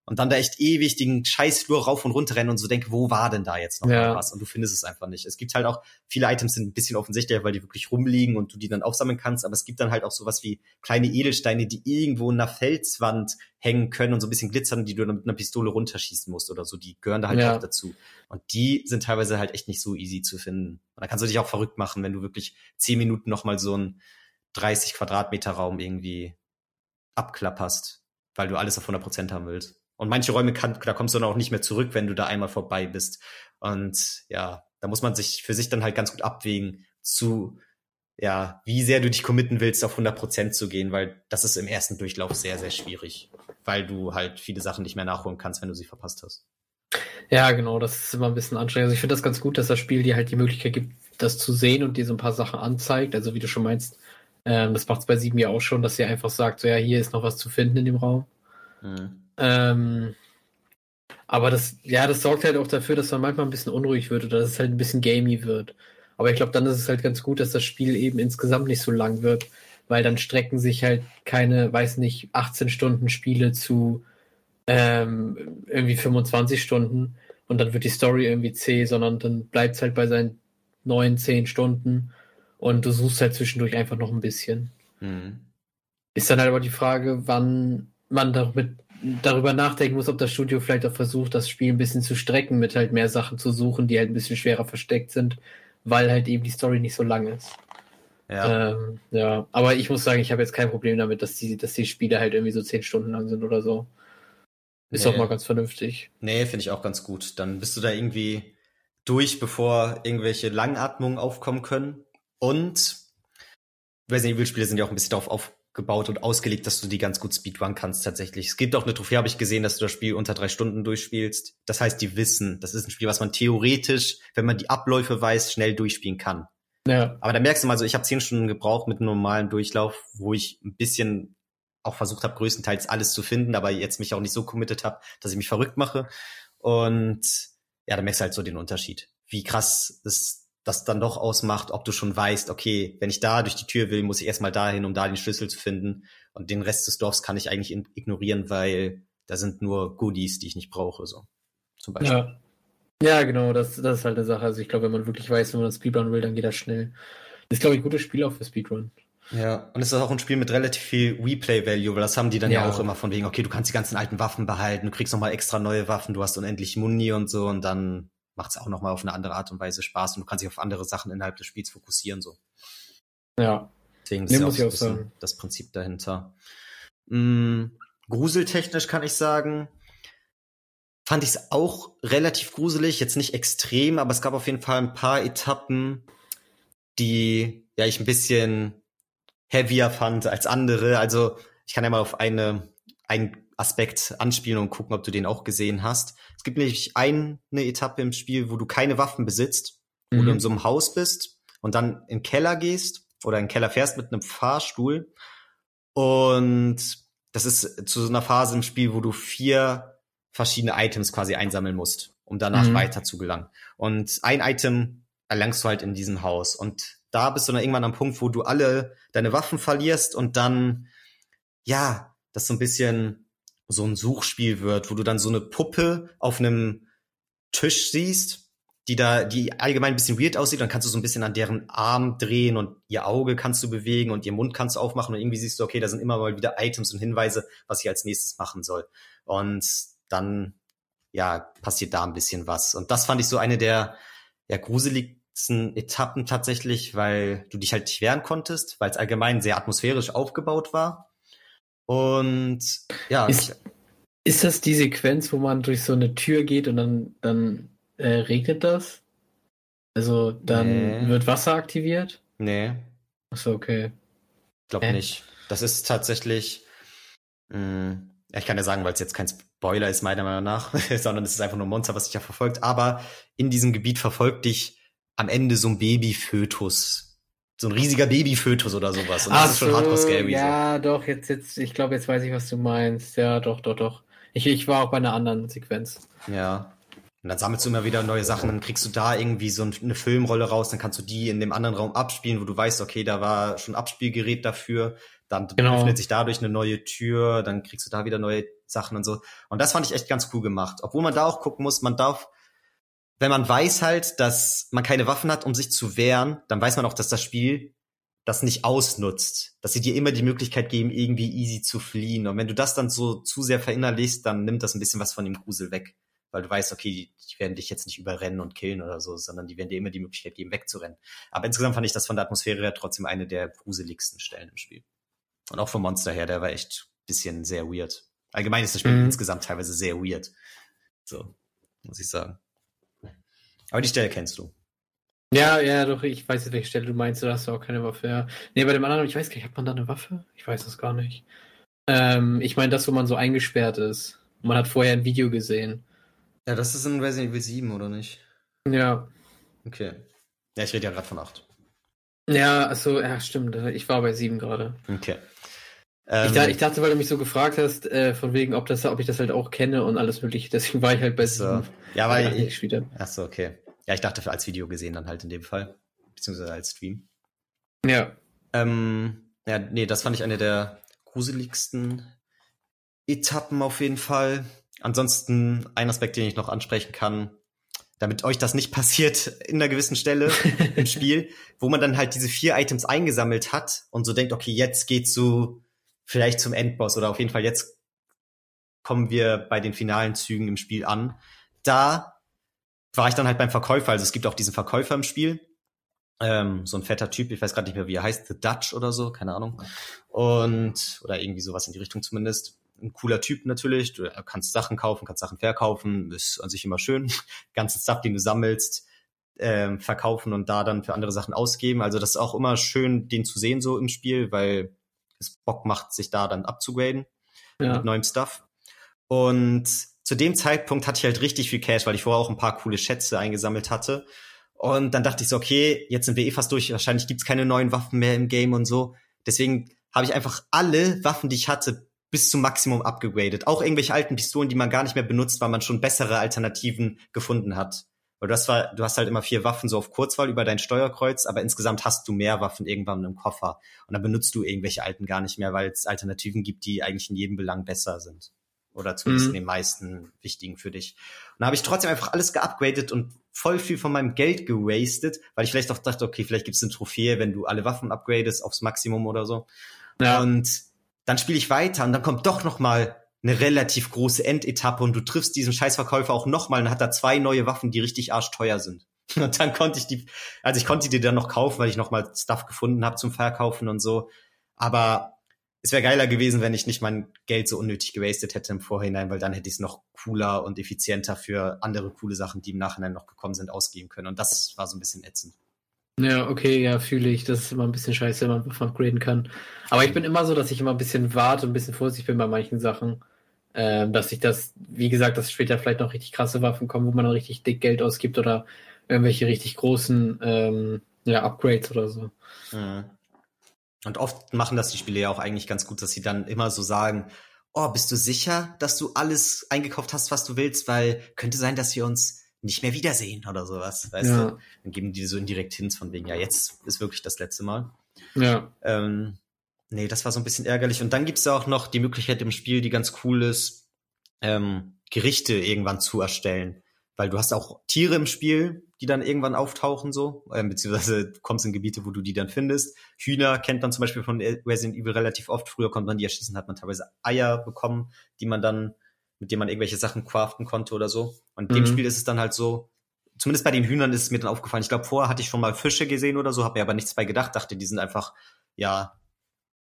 und dann da echt ewig den Scheißflur rauf und runter rennen und so denke, wo war denn da jetzt noch ja. was? Und du findest es einfach nicht. Es gibt halt auch, viele Items sind ein bisschen offensichtlicher, weil die wirklich rumliegen und du die dann aufsammeln kannst, aber es gibt dann halt auch sowas wie kleine Edelsteine, die irgendwo in einer Felswand hängen können und so ein bisschen glitzern, die du dann mit einer Pistole runterschießen musst oder so. Die gehören da halt ja. auch dazu. Und die sind teilweise halt echt nicht so easy zu finden. Und da kannst du dich auch verrückt machen, wenn du wirklich zehn Minuten nochmal so ein 30 Quadratmeter Raum irgendwie abklapperst, weil du alles auf 100% haben willst. Und manche Räume kann, da kommst du dann auch nicht mehr zurück, wenn du da einmal vorbei bist. Und ja, da muss man sich für sich dann halt ganz gut abwägen zu, ja, wie sehr du dich committen willst, auf 100% zu gehen, weil das ist im ersten Durchlauf sehr, sehr schwierig, weil du halt viele Sachen nicht mehr nachholen kannst, wenn du sie verpasst hast. Ja, genau, das ist immer ein bisschen anstrengend. Also ich finde das ganz gut, dass das Spiel dir halt die Möglichkeit gibt, das zu sehen und dir so ein paar Sachen anzeigt. Also wie du schon meinst, ähm, das macht es bei sieben ja auch schon, dass sie einfach sagt, so ja, hier ist noch was zu finden in dem Raum. Mhm. Ähm, aber das, ja, das sorgt halt auch dafür, dass man manchmal ein bisschen unruhig wird oder dass es halt ein bisschen gamey wird. Aber ich glaube, dann ist es halt ganz gut, dass das Spiel eben insgesamt nicht so lang wird, weil dann strecken sich halt keine, weiß nicht, 18 Stunden Spiele zu ähm, irgendwie 25 Stunden und dann wird die Story irgendwie zäh, sondern dann bleibt es halt bei seinen neun, zehn Stunden und du suchst halt zwischendurch einfach noch ein bisschen. Mhm. Ist dann halt aber die Frage, wann man damit, darüber nachdenken muss, ob das Studio vielleicht auch versucht, das Spiel ein bisschen zu strecken, mit halt mehr Sachen zu suchen, die halt ein bisschen schwerer versteckt sind, weil halt eben die Story nicht so lang ist. Ja. Ähm, ja, aber ich muss sagen, ich habe jetzt kein Problem damit, dass die, dass die Spiele halt irgendwie so zehn Stunden lang sind oder so. Ist nee. auch mal ganz vernünftig. Nee, finde ich auch ganz gut. Dann bist du da irgendwie durch, bevor irgendwelche Langatmungen aufkommen können. Und Resident Evil Spiele sind ja auch ein bisschen darauf aufgebaut und ausgelegt, dass du die ganz gut speedrun kannst tatsächlich. Es gibt auch eine Trophäe, habe ich gesehen, dass du das Spiel unter drei Stunden durchspielst. Das heißt, die wissen, das ist ein Spiel, was man theoretisch, wenn man die Abläufe weiß, schnell durchspielen kann. Ja. Aber da merkst du mal so, ich habe zehn Stunden gebraucht mit einem normalen Durchlauf, wo ich ein bisschen auch versucht habe, größtenteils alles zu finden, aber jetzt mich auch nicht so committed habe, dass ich mich verrückt mache. Und ja, da merkst du halt so den Unterschied. Wie krass ist das dann doch ausmacht, ob du schon weißt, okay, wenn ich da durch die Tür will, muss ich erstmal dahin, um da den Schlüssel zu finden. Und den Rest des Dorfs kann ich eigentlich ignorieren, weil da sind nur Goodies, die ich nicht brauche, so. Zum Beispiel. Ja. Ja, genau, das, das ist halt eine Sache. Also ich glaube, wenn man wirklich weiß, wenn man das Speedrun will, dann geht das schnell. Das ist, glaube ich, ein gutes Spiel auch für Speedrun. Ja, und es ist auch ein Spiel mit relativ viel Replay-Value, weil das haben die dann ja. ja. auch immer von wegen, okay, du kannst die ganzen alten Waffen behalten, du kriegst nochmal extra neue Waffen, du hast unendlich Muni und so und dann macht es auch nochmal auf eine andere Art und Weise Spaß und du kannst dich auf andere Sachen innerhalb des Spiels fokussieren. so. Ja. Deswegen ist ja auch, so sagen. das Prinzip dahinter. Mhm. Gruseltechnisch kann ich sagen, fand ich es auch relativ gruselig, jetzt nicht extrem, aber es gab auf jeden Fall ein paar Etappen, die ja ich ein bisschen heavier fand als andere. Also ich kann ja mal auf eine einen Aspekt anspielen und gucken, ob du den auch gesehen hast. Es gibt nämlich eine Etappe im Spiel, wo du keine Waffen besitzt, wo mhm. du in so einem Haus bist und dann in den Keller gehst oder in den Keller fährst mit einem Fahrstuhl. Und das ist zu so einer Phase im Spiel, wo du vier verschiedene Items quasi einsammeln musst, um danach mhm. weiter zu gelangen. Und ein Item erlangst du halt in diesem Haus. Und da bist du dann irgendwann am Punkt, wo du alle deine Waffen verlierst und dann, ja, das so ein bisschen so ein Suchspiel wird, wo du dann so eine Puppe auf einem Tisch siehst die da, die allgemein ein bisschen weird aussieht, dann kannst du so ein bisschen an deren Arm drehen und ihr Auge kannst du bewegen und ihr Mund kannst du aufmachen und irgendwie siehst du, okay, da sind immer mal wieder Items und Hinweise, was ich als nächstes machen soll. Und dann, ja, passiert da ein bisschen was. Und das fand ich so eine der, ja, gruseligsten Etappen tatsächlich, weil du dich halt nicht wehren konntest, weil es allgemein sehr atmosphärisch aufgebaut war. Und, ja. Ist, ist das die Sequenz, wo man durch so eine Tür geht und dann, dann äh, regnet das? Also dann nee. wird Wasser aktiviert? Nee. Achso, okay. Ich glaube äh. nicht. Das ist tatsächlich. Mh, hm, ich kann ja sagen, weil es jetzt kein Spoiler ist, meiner Meinung nach, sondern es ist einfach nur ein Monster, was dich ja verfolgt. Aber in diesem Gebiet verfolgt dich am Ende so ein Babyfötus. So ein riesiger Babyfötus oder sowas. Und das Ach ist schon so, hardcore scary. Ja, so. doch, jetzt, jetzt, ich glaube, jetzt weiß ich, was du meinst. Ja, doch, doch, doch. Ich, ich war auch bei einer anderen Sequenz. Ja. Und dann sammelst du immer wieder neue Sachen, dann kriegst du da irgendwie so eine Filmrolle raus, dann kannst du die in dem anderen Raum abspielen, wo du weißt, okay, da war schon Abspielgerät dafür, dann genau. öffnet sich dadurch eine neue Tür, dann kriegst du da wieder neue Sachen und so. Und das fand ich echt ganz cool gemacht. Obwohl man da auch gucken muss, man darf, wenn man weiß halt, dass man keine Waffen hat, um sich zu wehren, dann weiß man auch, dass das Spiel das nicht ausnutzt, dass sie dir immer die Möglichkeit geben, irgendwie easy zu fliehen. Und wenn du das dann so zu sehr verinnerlichst, dann nimmt das ein bisschen was von dem Grusel weg weil du weißt, okay, die, die werden dich jetzt nicht überrennen und killen oder so, sondern die werden dir immer die Möglichkeit geben, wegzurennen. Aber insgesamt fand ich das von der Atmosphäre her trotzdem eine der gruseligsten Stellen im Spiel. Und auch vom Monster her, der war echt bisschen sehr weird. Allgemein ist das Spiel mhm. insgesamt teilweise sehr weird. So, muss ich sagen. Aber die Stelle kennst du. Ja, ja, doch, ich weiß jetzt, welche Stelle du meinst, da hast du auch keine Waffe, ja. Nee, bei dem anderen, ich weiß gar nicht, hat man da eine Waffe? Ich weiß das gar nicht. Ähm, ich meine das, wo man so eingesperrt ist. Man hat vorher ein Video gesehen. Ja, das ist in Resident Evil 7, oder nicht? Ja. Okay. Ja, ich rede ja gerade von 8. Ja, also, ja, stimmt. Ich war bei 7 gerade. Okay. Ähm, ich, ich, dachte, weil du mich so gefragt hast, äh, von wegen, ob, das, ob ich das halt auch kenne und alles mögliche. Deswegen war ich halt bei 7. So. Ja, weil ich, ich wieder. Ach so, okay. Ja, ich dachte als Video gesehen dann halt in dem Fall. Beziehungsweise als Stream. Ja. Ähm, ja, nee, das fand ich eine der gruseligsten Etappen auf jeden Fall. Ansonsten ein Aspekt, den ich noch ansprechen kann, damit euch das nicht passiert in einer gewissen Stelle im Spiel, wo man dann halt diese vier Items eingesammelt hat und so denkt, okay, jetzt geht's so vielleicht zum Endboss oder auf jeden Fall jetzt kommen wir bei den finalen Zügen im Spiel an. Da war ich dann halt beim Verkäufer, also es gibt auch diesen Verkäufer im Spiel, ähm, so ein fetter Typ, ich weiß gerade nicht mehr, wie er heißt, The Dutch oder so, keine Ahnung. Und, oder irgendwie sowas in die Richtung zumindest ein cooler Typ natürlich. Du kannst Sachen kaufen, kannst Sachen verkaufen, ist an sich immer schön. Ganzen Stuff, den du sammelst, ähm, verkaufen und da dann für andere Sachen ausgeben. Also das ist auch immer schön, den zu sehen so im Spiel, weil es Bock macht, sich da dann abzugraden ja. mit neuem Stuff. Und zu dem Zeitpunkt hatte ich halt richtig viel Cash, weil ich vorher auch ein paar coole Schätze eingesammelt hatte. Und dann dachte ich so, okay, jetzt sind wir eh fast durch. Wahrscheinlich gibt's keine neuen Waffen mehr im Game und so. Deswegen habe ich einfach alle Waffen, die ich hatte, bis zum Maximum abgegradet. Auch irgendwelche alten Pistolen, die man gar nicht mehr benutzt, weil man schon bessere Alternativen gefunden hat. Weil du hast, zwar, du hast halt immer vier Waffen so auf Kurzwahl über dein Steuerkreuz, aber insgesamt hast du mehr Waffen irgendwann im Koffer. Und dann benutzt du irgendwelche alten gar nicht mehr, weil es Alternativen gibt, die eigentlich in jedem Belang besser sind. Oder zumindest mhm. in den meisten wichtigen für dich. Und da habe ich trotzdem einfach alles geupgradet und voll viel von meinem Geld gewastet, weil ich vielleicht auch dachte, okay, vielleicht gibt es eine Trophäe, wenn du alle Waffen upgradest aufs Maximum oder so. Ja. Und dann spiele ich weiter und dann kommt doch noch mal eine relativ große Endetappe und du triffst diesen Scheißverkäufer auch nochmal und hat da zwei neue Waffen, die richtig arschteuer sind. Und dann konnte ich die, also ich konnte die dann noch kaufen, weil ich nochmal Stuff gefunden habe zum Verkaufen und so. Aber es wäre geiler gewesen, wenn ich nicht mein Geld so unnötig gewastet hätte im Vorhinein, weil dann hätte ich es noch cooler und effizienter für andere coole Sachen, die im Nachhinein noch gekommen sind, ausgeben können. Und das war so ein bisschen ätzend. Ja, okay, ja, fühle ich. Das ist immer ein bisschen scheiße, wenn man Waffen upgraden kann. Aber ich bin immer so, dass ich immer ein bisschen warte und ein bisschen vorsichtig bin bei manchen Sachen. Ähm, dass ich das, wie gesagt, dass später vielleicht noch richtig krasse Waffen kommen, wo man dann richtig dick Geld ausgibt oder irgendwelche richtig großen ähm, ja, Upgrades oder so. Mhm. Und oft machen das die Spiele ja auch eigentlich ganz gut, dass sie dann immer so sagen, oh, bist du sicher, dass du alles eingekauft hast, was du willst? Weil könnte sein, dass wir uns nicht mehr wiedersehen oder sowas, weißt ja. du? Dann geben die so indirekt Hints von wegen, ja, jetzt ist wirklich das letzte Mal. Ja. Ähm, nee, das war so ein bisschen ärgerlich. Und dann gibt's ja auch noch die Möglichkeit im Spiel, die ganz cool ist, ähm, Gerichte irgendwann zu erstellen. Weil du hast auch Tiere im Spiel, die dann irgendwann auftauchen so, äh, beziehungsweise du kommst in Gebiete, wo du die dann findest. Hühner kennt man zum Beispiel von Resident Evil relativ oft. Früher konnte man die erschießen, hat man teilweise Eier bekommen, die man dann, mit denen man irgendwelche Sachen craften konnte oder so. Und in mhm. dem Spiel ist es dann halt so, zumindest bei den Hühnern ist es mir dann aufgefallen. Ich glaube, vorher hatte ich schon mal Fische gesehen oder so, habe mir aber nichts bei gedacht, dachte, die sind einfach, ja,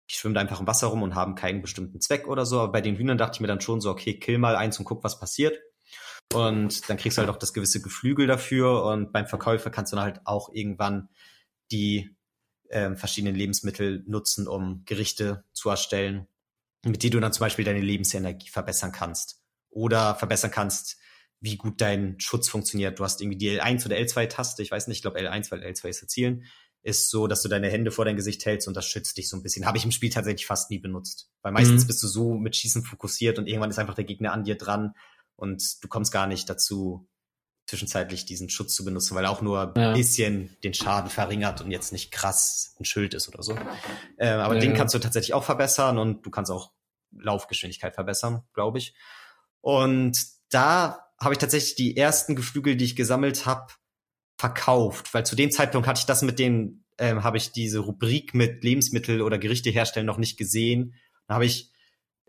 die schwimmen da einfach im Wasser rum und haben keinen bestimmten Zweck oder so. Aber bei den Hühnern dachte ich mir dann schon so, okay, kill mal eins und guck, was passiert. Und dann kriegst du halt auch das gewisse Geflügel dafür. Und beim Verkäufer kannst du dann halt auch irgendwann die ähm, verschiedenen Lebensmittel nutzen, um Gerichte zu erstellen, mit denen du dann zum Beispiel deine Lebensenergie verbessern kannst. Oder verbessern kannst, wie gut dein Schutz funktioniert. Du hast irgendwie die L1 oder L2-Taste, ich weiß nicht, ich glaube L1, weil L2 ist erzielen, ist so, dass du deine Hände vor dein Gesicht hältst und das schützt dich so ein bisschen. Habe ich im Spiel tatsächlich fast nie benutzt. Weil meistens mhm. bist du so mit Schießen fokussiert und irgendwann ist einfach der Gegner an dir dran und du kommst gar nicht dazu, zwischenzeitlich diesen Schutz zu benutzen, weil er auch nur ein bisschen den Schaden verringert und jetzt nicht krass ein Schild ist oder so. Äh, aber ja. den kannst du tatsächlich auch verbessern und du kannst auch Laufgeschwindigkeit verbessern, glaube ich. Und da habe ich tatsächlich die ersten Geflügel, die ich gesammelt habe, verkauft, weil zu dem Zeitpunkt hatte ich das mit den, ähm, habe ich diese Rubrik mit Lebensmittel oder Gerichte herstellen noch nicht gesehen. Da habe ich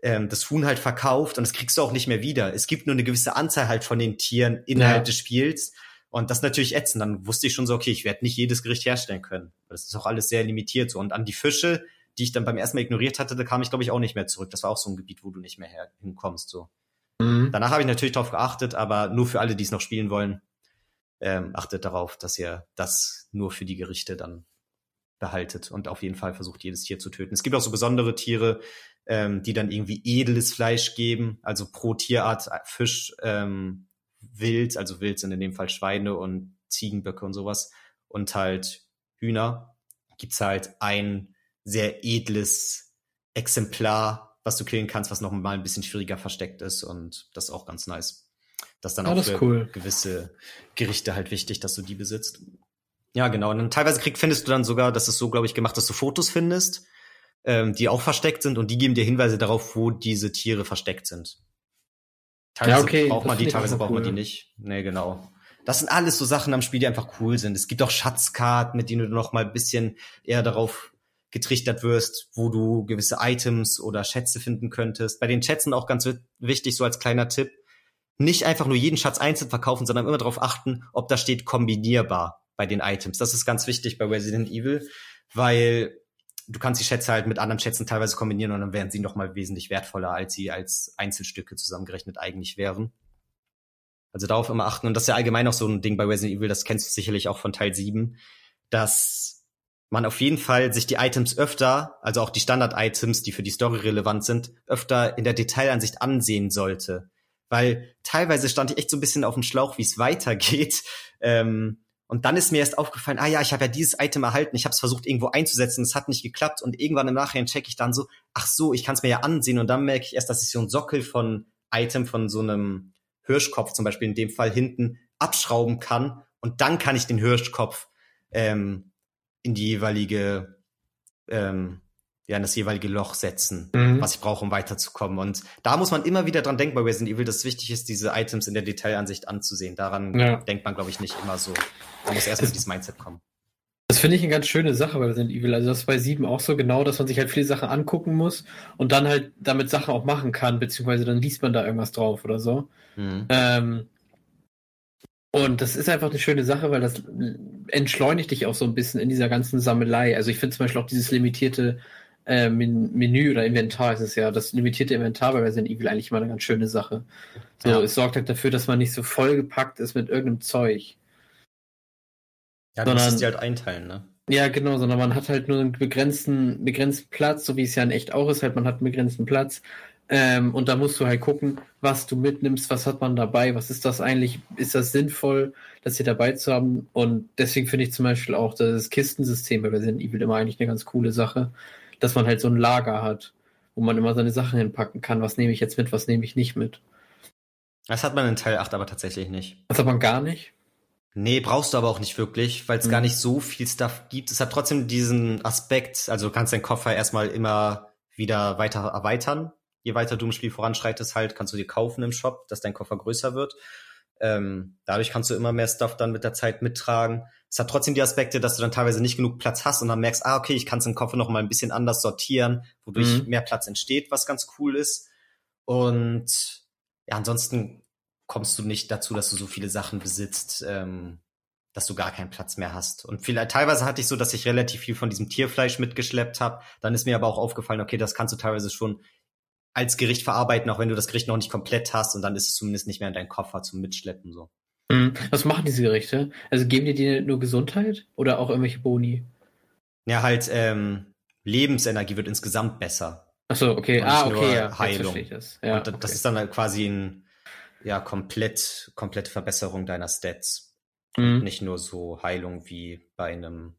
ähm, das Huhn halt verkauft und das kriegst du auch nicht mehr wieder. Es gibt nur eine gewisse Anzahl halt von den Tieren innerhalb ja. des Spiels. Und das natürlich ätzend. Dann wusste ich schon so, okay, ich werde nicht jedes Gericht herstellen können. Das ist auch alles sehr limitiert so. Und an die Fische, die ich dann beim ersten Mal ignoriert hatte, da kam ich, glaube ich, auch nicht mehr zurück. Das war auch so ein Gebiet, wo du nicht mehr hinkommst. So. Mhm. Danach habe ich natürlich darauf geachtet, aber nur für alle, die es noch spielen wollen, ähm, achtet darauf, dass ihr das nur für die Gerichte dann behaltet und auf jeden Fall versucht, jedes Tier zu töten. Es gibt auch so besondere Tiere, ähm, die dann irgendwie edles Fleisch geben, also pro Tierart äh, Fisch, ähm, Wild, also Wild sind in dem Fall Schweine und Ziegenböcke und sowas und halt Hühner, gibt's halt ein sehr edles Exemplar, was du killen kannst, was noch mal ein bisschen schwieriger versteckt ist und das ist auch ganz nice. Das ist dann ah, auch für cool. gewisse Gerichte halt wichtig, dass du die besitzt. Ja, genau. Und dann teilweise krieg, findest du dann sogar, das ist so, glaube ich, gemacht, dass du Fotos findest, ähm, die auch versteckt sind und die geben dir Hinweise darauf, wo diese Tiere versteckt sind. Teilweise ja, okay, braucht man die, teilweise braucht cool. man die nicht. Nee, genau. Das sind alles so Sachen am Spiel, die einfach cool sind. Es gibt auch Schatzkarten, mit denen du noch mal ein bisschen eher darauf getrichtert wirst, wo du gewisse Items oder Schätze finden könntest. Bei den Schätzen auch ganz wichtig, so als kleiner Tipp, nicht einfach nur jeden Schatz einzeln verkaufen, sondern immer darauf achten, ob da steht kombinierbar bei den Items. Das ist ganz wichtig bei Resident Evil, weil du kannst die Schätze halt mit anderen Schätzen teilweise kombinieren und dann wären sie noch mal wesentlich wertvoller, als sie als Einzelstücke zusammengerechnet eigentlich wären. Also darauf immer achten. Und das ist ja allgemein auch so ein Ding bei Resident Evil, das kennst du sicherlich auch von Teil 7, dass man auf jeden Fall sich die Items öfter, also auch die Standard-Items, die für die Story relevant sind, öfter in der Detailansicht ansehen sollte. Weil teilweise stand ich echt so ein bisschen auf dem Schlauch, wie es weitergeht. Ähm, und dann ist mir erst aufgefallen, ah ja, ich habe ja dieses Item erhalten, ich habe es versucht irgendwo einzusetzen, es hat nicht geklappt. Und irgendwann im Nachhinein checke ich dann so, ach so, ich kann es mir ja ansehen. Und dann merke ich erst, dass ich so einen Sockel von Item von so einem Hirschkopf zum Beispiel in dem Fall hinten abschrauben kann. Und dann kann ich den Hirschkopf ähm, in die jeweilige ähm, ja, in das jeweilige Loch setzen, mhm. was ich brauche, um weiterzukommen. Und da muss man immer wieder dran denken bei Resident Evil, dass es wichtig ist, diese Items in der Detailansicht anzusehen. Daran ja. denkt man, glaube ich, nicht immer so. Man muss erst mit dieses Mindset kommen. Das finde ich eine ganz schöne Sache bei Resident Evil. Also das ist bei 7 auch so genau, dass man sich halt viele Sachen angucken muss und dann halt damit Sachen auch machen kann, beziehungsweise dann liest man da irgendwas drauf oder so. Mhm. Ähm, und das ist einfach eine schöne Sache, weil das entschleunigt dich auch so ein bisschen in dieser ganzen Sammelei. Also ich finde zum Beispiel auch dieses limitierte äh, Menü oder Inventar ist es ja, das limitierte Inventar bei Resident Evil eigentlich immer eine ganz schöne Sache. So, ja. es sorgt halt dafür, dass man nicht so vollgepackt ist mit irgendeinem Zeug. Ja, du sondern, musst dir halt einteilen, ne? Ja, genau, sondern man hat halt nur einen begrenzten, begrenzten Platz, so wie es ja in echt auch ist, halt man hat einen begrenzten Platz. Ähm, und da musst du halt gucken, was du mitnimmst, was hat man dabei, was ist das eigentlich, ist das sinnvoll, das hier dabei zu haben? Und deswegen finde ich zum Beispiel auch das Kistensystem bei Resident Evil immer eigentlich eine ganz coole Sache, dass man halt so ein Lager hat, wo man immer seine Sachen hinpacken kann, was nehme ich jetzt mit, was nehme ich nicht mit. Das hat man in Teil 8 aber tatsächlich nicht. Das hat man gar nicht? Nee, brauchst du aber auch nicht wirklich, weil es mhm. gar nicht so viel Stuff gibt. Es hat trotzdem diesen Aspekt, also du kannst deinen Koffer erstmal immer wieder weiter erweitern. Je weiter du im Spiel voranschreitest, halt, kannst du dir kaufen im Shop, dass dein Koffer größer wird. Ähm, dadurch kannst du immer mehr Stuff dann mit der Zeit mittragen. Es hat trotzdem die Aspekte, dass du dann teilweise nicht genug Platz hast und dann merkst, ah, okay, ich kann es im Koffer noch mal ein bisschen anders sortieren, wodurch mhm. mehr Platz entsteht, was ganz cool ist. Und ja, ansonsten kommst du nicht dazu, dass du so viele Sachen besitzt, ähm, dass du gar keinen Platz mehr hast. Und vielleicht teilweise hatte ich so, dass ich relativ viel von diesem Tierfleisch mitgeschleppt habe. Dann ist mir aber auch aufgefallen, okay, das kannst du teilweise schon als Gericht verarbeiten, auch wenn du das Gericht noch nicht komplett hast und dann ist es zumindest nicht mehr in deinem Koffer zum Mitschleppen so. Mhm. Was machen diese Gerichte? Also geben die dir nur Gesundheit oder auch irgendwelche Boni? Ja, halt ähm, Lebensenergie wird insgesamt besser. Ach so, okay. Ah, okay, ja. Heilung. Das. Ja, und das okay. ist dann halt quasi ein ja komplett, komplette Verbesserung deiner Stats. Mhm. Nicht nur so Heilung wie bei einem,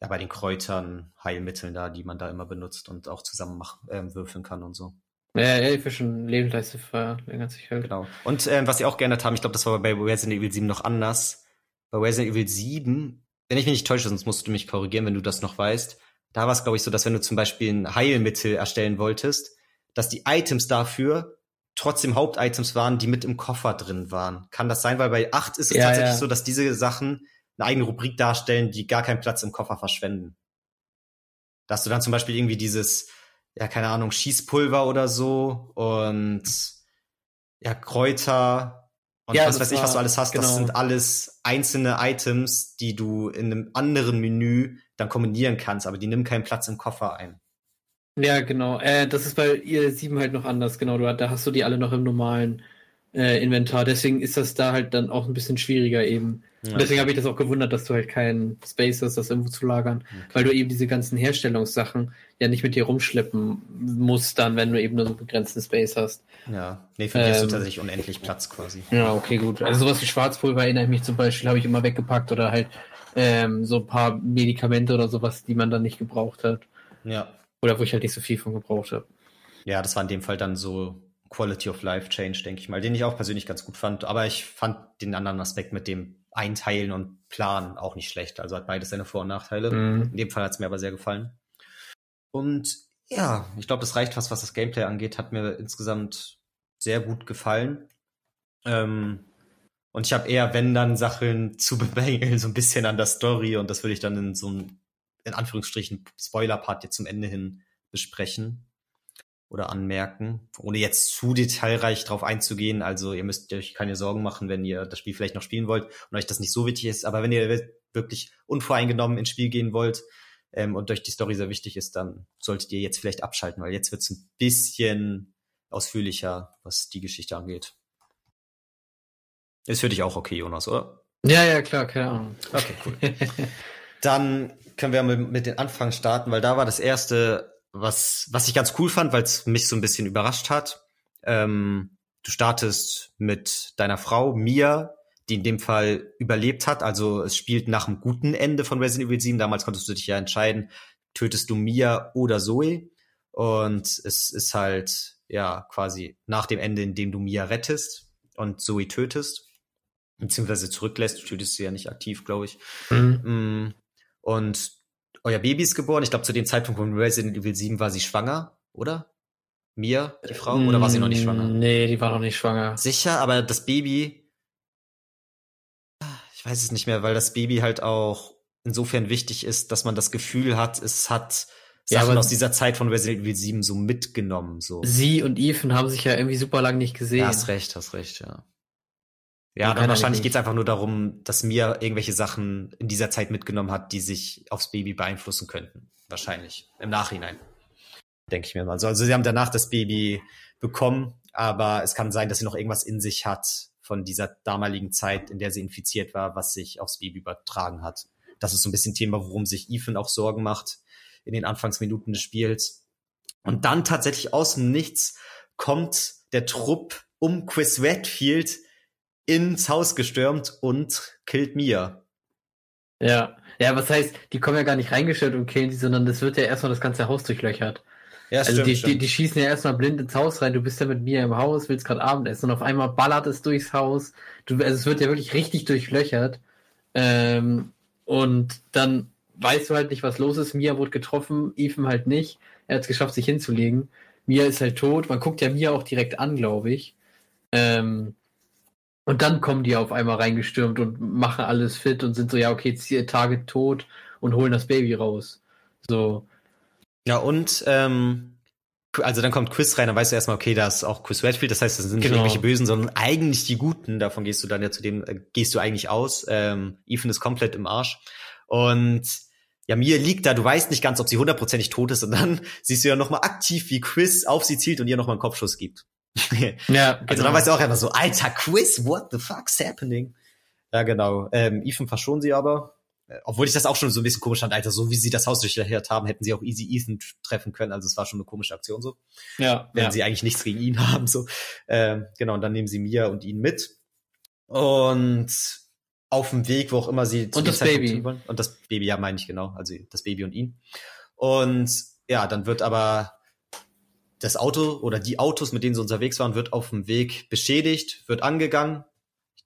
ja, bei den Kräutern, Heilmitteln da, die man da immer benutzt und auch zusammen mach, äh, würfeln kann und so. Ja, ja, für schon Lebensleiste verlängert sich halt. Genau. Und ähm, was sie auch geändert haben, ich glaube, das war bei Resident Evil 7 noch anders. Bei Resident Evil 7, wenn ich mich nicht täusche, sonst musst du mich korrigieren, wenn du das noch weißt. Da war es, glaube ich, so, dass wenn du zum Beispiel ein Heilmittel erstellen wolltest, dass die Items dafür trotzdem Hauptitems waren, die mit im Koffer drin waren. Kann das sein? Weil bei 8 ist es ja, tatsächlich ja. so, dass diese Sachen eine eigene Rubrik darstellen, die gar keinen Platz im Koffer verschwenden. Dass du dann zum Beispiel irgendwie dieses, ja, keine Ahnung, Schießpulver oder so und ja, Kräuter und ja, was weiß ich, was du alles hast, genau. das sind alles einzelne Items, die du in einem anderen Menü dann kombinieren kannst, aber die nehmen keinen Platz im Koffer ein. Ja, genau. Äh, das ist bei ihr 7 halt noch anders, genau. Du, da hast du die alle noch im normalen äh, Inventar. Deswegen ist das da halt dann auch ein bisschen schwieriger eben. Ja. deswegen habe ich das auch gewundert, dass du halt keinen Space hast, das irgendwo zu lagern, okay. weil du eben diese ganzen Herstellungssachen ja nicht mit dir rumschleppen musst, dann, wenn du eben nur so begrenzten Space hast. Ja, nee, für ähm, hast du tatsächlich unendlich Platz quasi. Ja, okay, gut. Also sowas wie Schwarzpulver erinnere ich mich zum Beispiel, habe ich immer weggepackt oder halt ähm, so ein paar Medikamente oder sowas, die man dann nicht gebraucht hat. Ja. Oder wo ich halt nicht so viel von gebraucht habe. Ja, das war in dem Fall dann so Quality of Life Change, denke ich mal, den ich auch persönlich ganz gut fand. Aber ich fand den anderen Aspekt mit dem Einteilen und Planen auch nicht schlecht. Also hat beides seine Vor- und Nachteile. Mhm. In dem Fall hat es mir aber sehr gefallen. Und ja, ich glaube, das reicht fast, was das Gameplay angeht. Hat mir insgesamt sehr gut gefallen. Ähm, und ich habe eher, wenn dann Sachen zu bemängeln, so ein bisschen an der Story. Und das würde ich dann in so einem in Anführungsstrichen Spoiler-Part jetzt zum Ende hin besprechen oder anmerken, ohne jetzt zu detailreich drauf einzugehen. Also ihr müsst euch keine Sorgen machen, wenn ihr das Spiel vielleicht noch spielen wollt und euch das nicht so wichtig ist. Aber wenn ihr wirklich unvoreingenommen ins Spiel gehen wollt ähm, und euch die Story sehr wichtig ist, dann solltet ihr jetzt vielleicht abschalten, weil jetzt wird es ein bisschen ausführlicher, was die Geschichte angeht. Ist für dich auch okay, Jonas, oder? Ja, ja, klar, keine Ahnung. Okay, cool. Dann können wir mit, mit den Anfang starten, weil da war das erste, was, was ich ganz cool fand, weil es mich so ein bisschen überrascht hat. Ähm, du startest mit deiner Frau, Mia, die in dem Fall überlebt hat. Also es spielt nach einem guten Ende von Resident Evil 7. Damals konntest du dich ja entscheiden, tötest du Mia oder Zoe. Und es ist halt, ja, quasi nach dem Ende, in dem du Mia rettest und Zoe tötest. Beziehungsweise zurücklässt. Du tötest sie ja nicht aktiv, glaube ich. Mhm. Mm. Und euer Baby ist geboren. Ich glaube, zu dem Zeitpunkt von Resident Evil 7 war sie schwanger, oder? Mir, die Frau? Oder war sie noch nicht schwanger? Nee, die war noch nicht schwanger. Sicher, aber das Baby. Ich weiß es nicht mehr, weil das Baby halt auch insofern wichtig ist, dass man das Gefühl hat, es hat Sachen ja, aus dieser Zeit von Resident Evil 7 so mitgenommen. So. Sie und Ethan haben sich ja irgendwie super lang nicht gesehen. Ja, hast recht, hast recht, ja. Ja, dann wahrscheinlich geht es einfach nur darum, dass Mia irgendwelche Sachen in dieser Zeit mitgenommen hat, die sich aufs Baby beeinflussen könnten. Wahrscheinlich. Im Nachhinein. Denke ich mir mal. Also, also sie haben danach das Baby bekommen, aber es kann sein, dass sie noch irgendwas in sich hat von dieser damaligen Zeit, in der sie infiziert war, was sich aufs Baby übertragen hat. Das ist so ein bisschen Thema, worum sich Ethan auch Sorgen macht in den Anfangsminuten des Spiels. Und dann tatsächlich aus dem Nichts kommt der Trupp um Chris Redfield ins Haus gestürmt und killt Mia. Ja, ja, was heißt, die kommen ja gar nicht reingestellt und killen die, sondern das wird ja erstmal das ganze Haus durchlöchert. Ja, also stimmt, die, stimmt. Die, die, schießen ja erstmal blind ins Haus rein, du bist ja mit mir im Haus, willst gerade Abendessen und auf einmal ballert es durchs Haus. Du, also es wird ja wirklich richtig durchlöchert. Ähm, und dann weißt du halt nicht, was los ist. Mia wurde getroffen, Ethan halt nicht. Er hat es geschafft, sich hinzulegen. Mia ist halt tot. Man guckt ja Mia auch direkt an, glaube ich. Ähm, und dann kommen die auf einmal reingestürmt und machen alles fit und sind so, ja, okay, Target tot und holen das Baby raus. So. Ja, und ähm, also dann kommt Chris rein, dann weißt du erstmal, okay, da ist auch Chris Redfield, das heißt, das sind nicht genau. irgendwelche Bösen, sondern eigentlich die Guten, davon gehst du dann ja zu dem, äh, gehst du eigentlich aus. Ähm, Ethan ist komplett im Arsch. Und ja, mir liegt da, du weißt nicht ganz, ob sie hundertprozentig tot ist, und dann siehst du ja nochmal aktiv, wie Chris auf sie zielt und ihr nochmal einen Kopfschuss gibt. ja, genau. Also dann weißt du auch einfach so, alter Quiz, what the fuck's happening? Ja, genau. Ähm, Ethan verschonen sie aber. Äh, obwohl ich das auch schon so ein bisschen komisch fand, Alter, so wie sie das Haus durchgehört haben, hätten sie auch easy Ethan treffen können. Also es war schon eine komische Aktion so. Ja. Wenn ja. sie eigentlich nichts gegen ihn haben, so. Ähm, genau, und dann nehmen sie Mia und ihn mit. Und auf dem Weg, wo auch immer sie zu und das Baby. Wollen. Und das Baby, ja, meine ich genau. Also das Baby und ihn. Und ja, dann wird aber das Auto oder die Autos, mit denen sie unterwegs waren, wird auf dem Weg beschädigt, wird angegangen.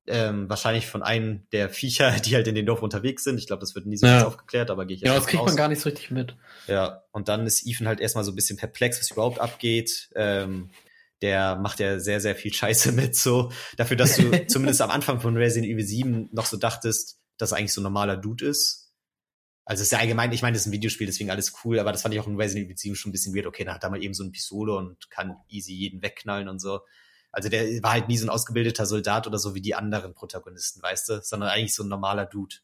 Ähm, wahrscheinlich von einem der Viecher, die halt in den Dorf unterwegs sind. Ich glaube, das wird nie so ja. aufgeklärt, aber gehe ich jetzt Ja, das kriegt aus. man gar nicht so richtig mit. Ja, und dann ist Ethan halt erstmal so ein bisschen perplex, was überhaupt abgeht. Ähm, der macht ja sehr, sehr viel Scheiße mit, so. Dafür, dass du zumindest am Anfang von Resident Evil 7 noch so dachtest, dass er eigentlich so ein normaler Dude ist. Also es ist ja allgemein, ich meine, das ist ein Videospiel, deswegen alles cool, aber das fand ich auch in Resident Evil 7 schon ein bisschen weird. Okay, da hat er mal eben so eine Pistole und kann easy jeden wegknallen und so. Also der war halt nie so ein ausgebildeter Soldat oder so wie die anderen Protagonisten, weißt du, sondern eigentlich so ein normaler Dude.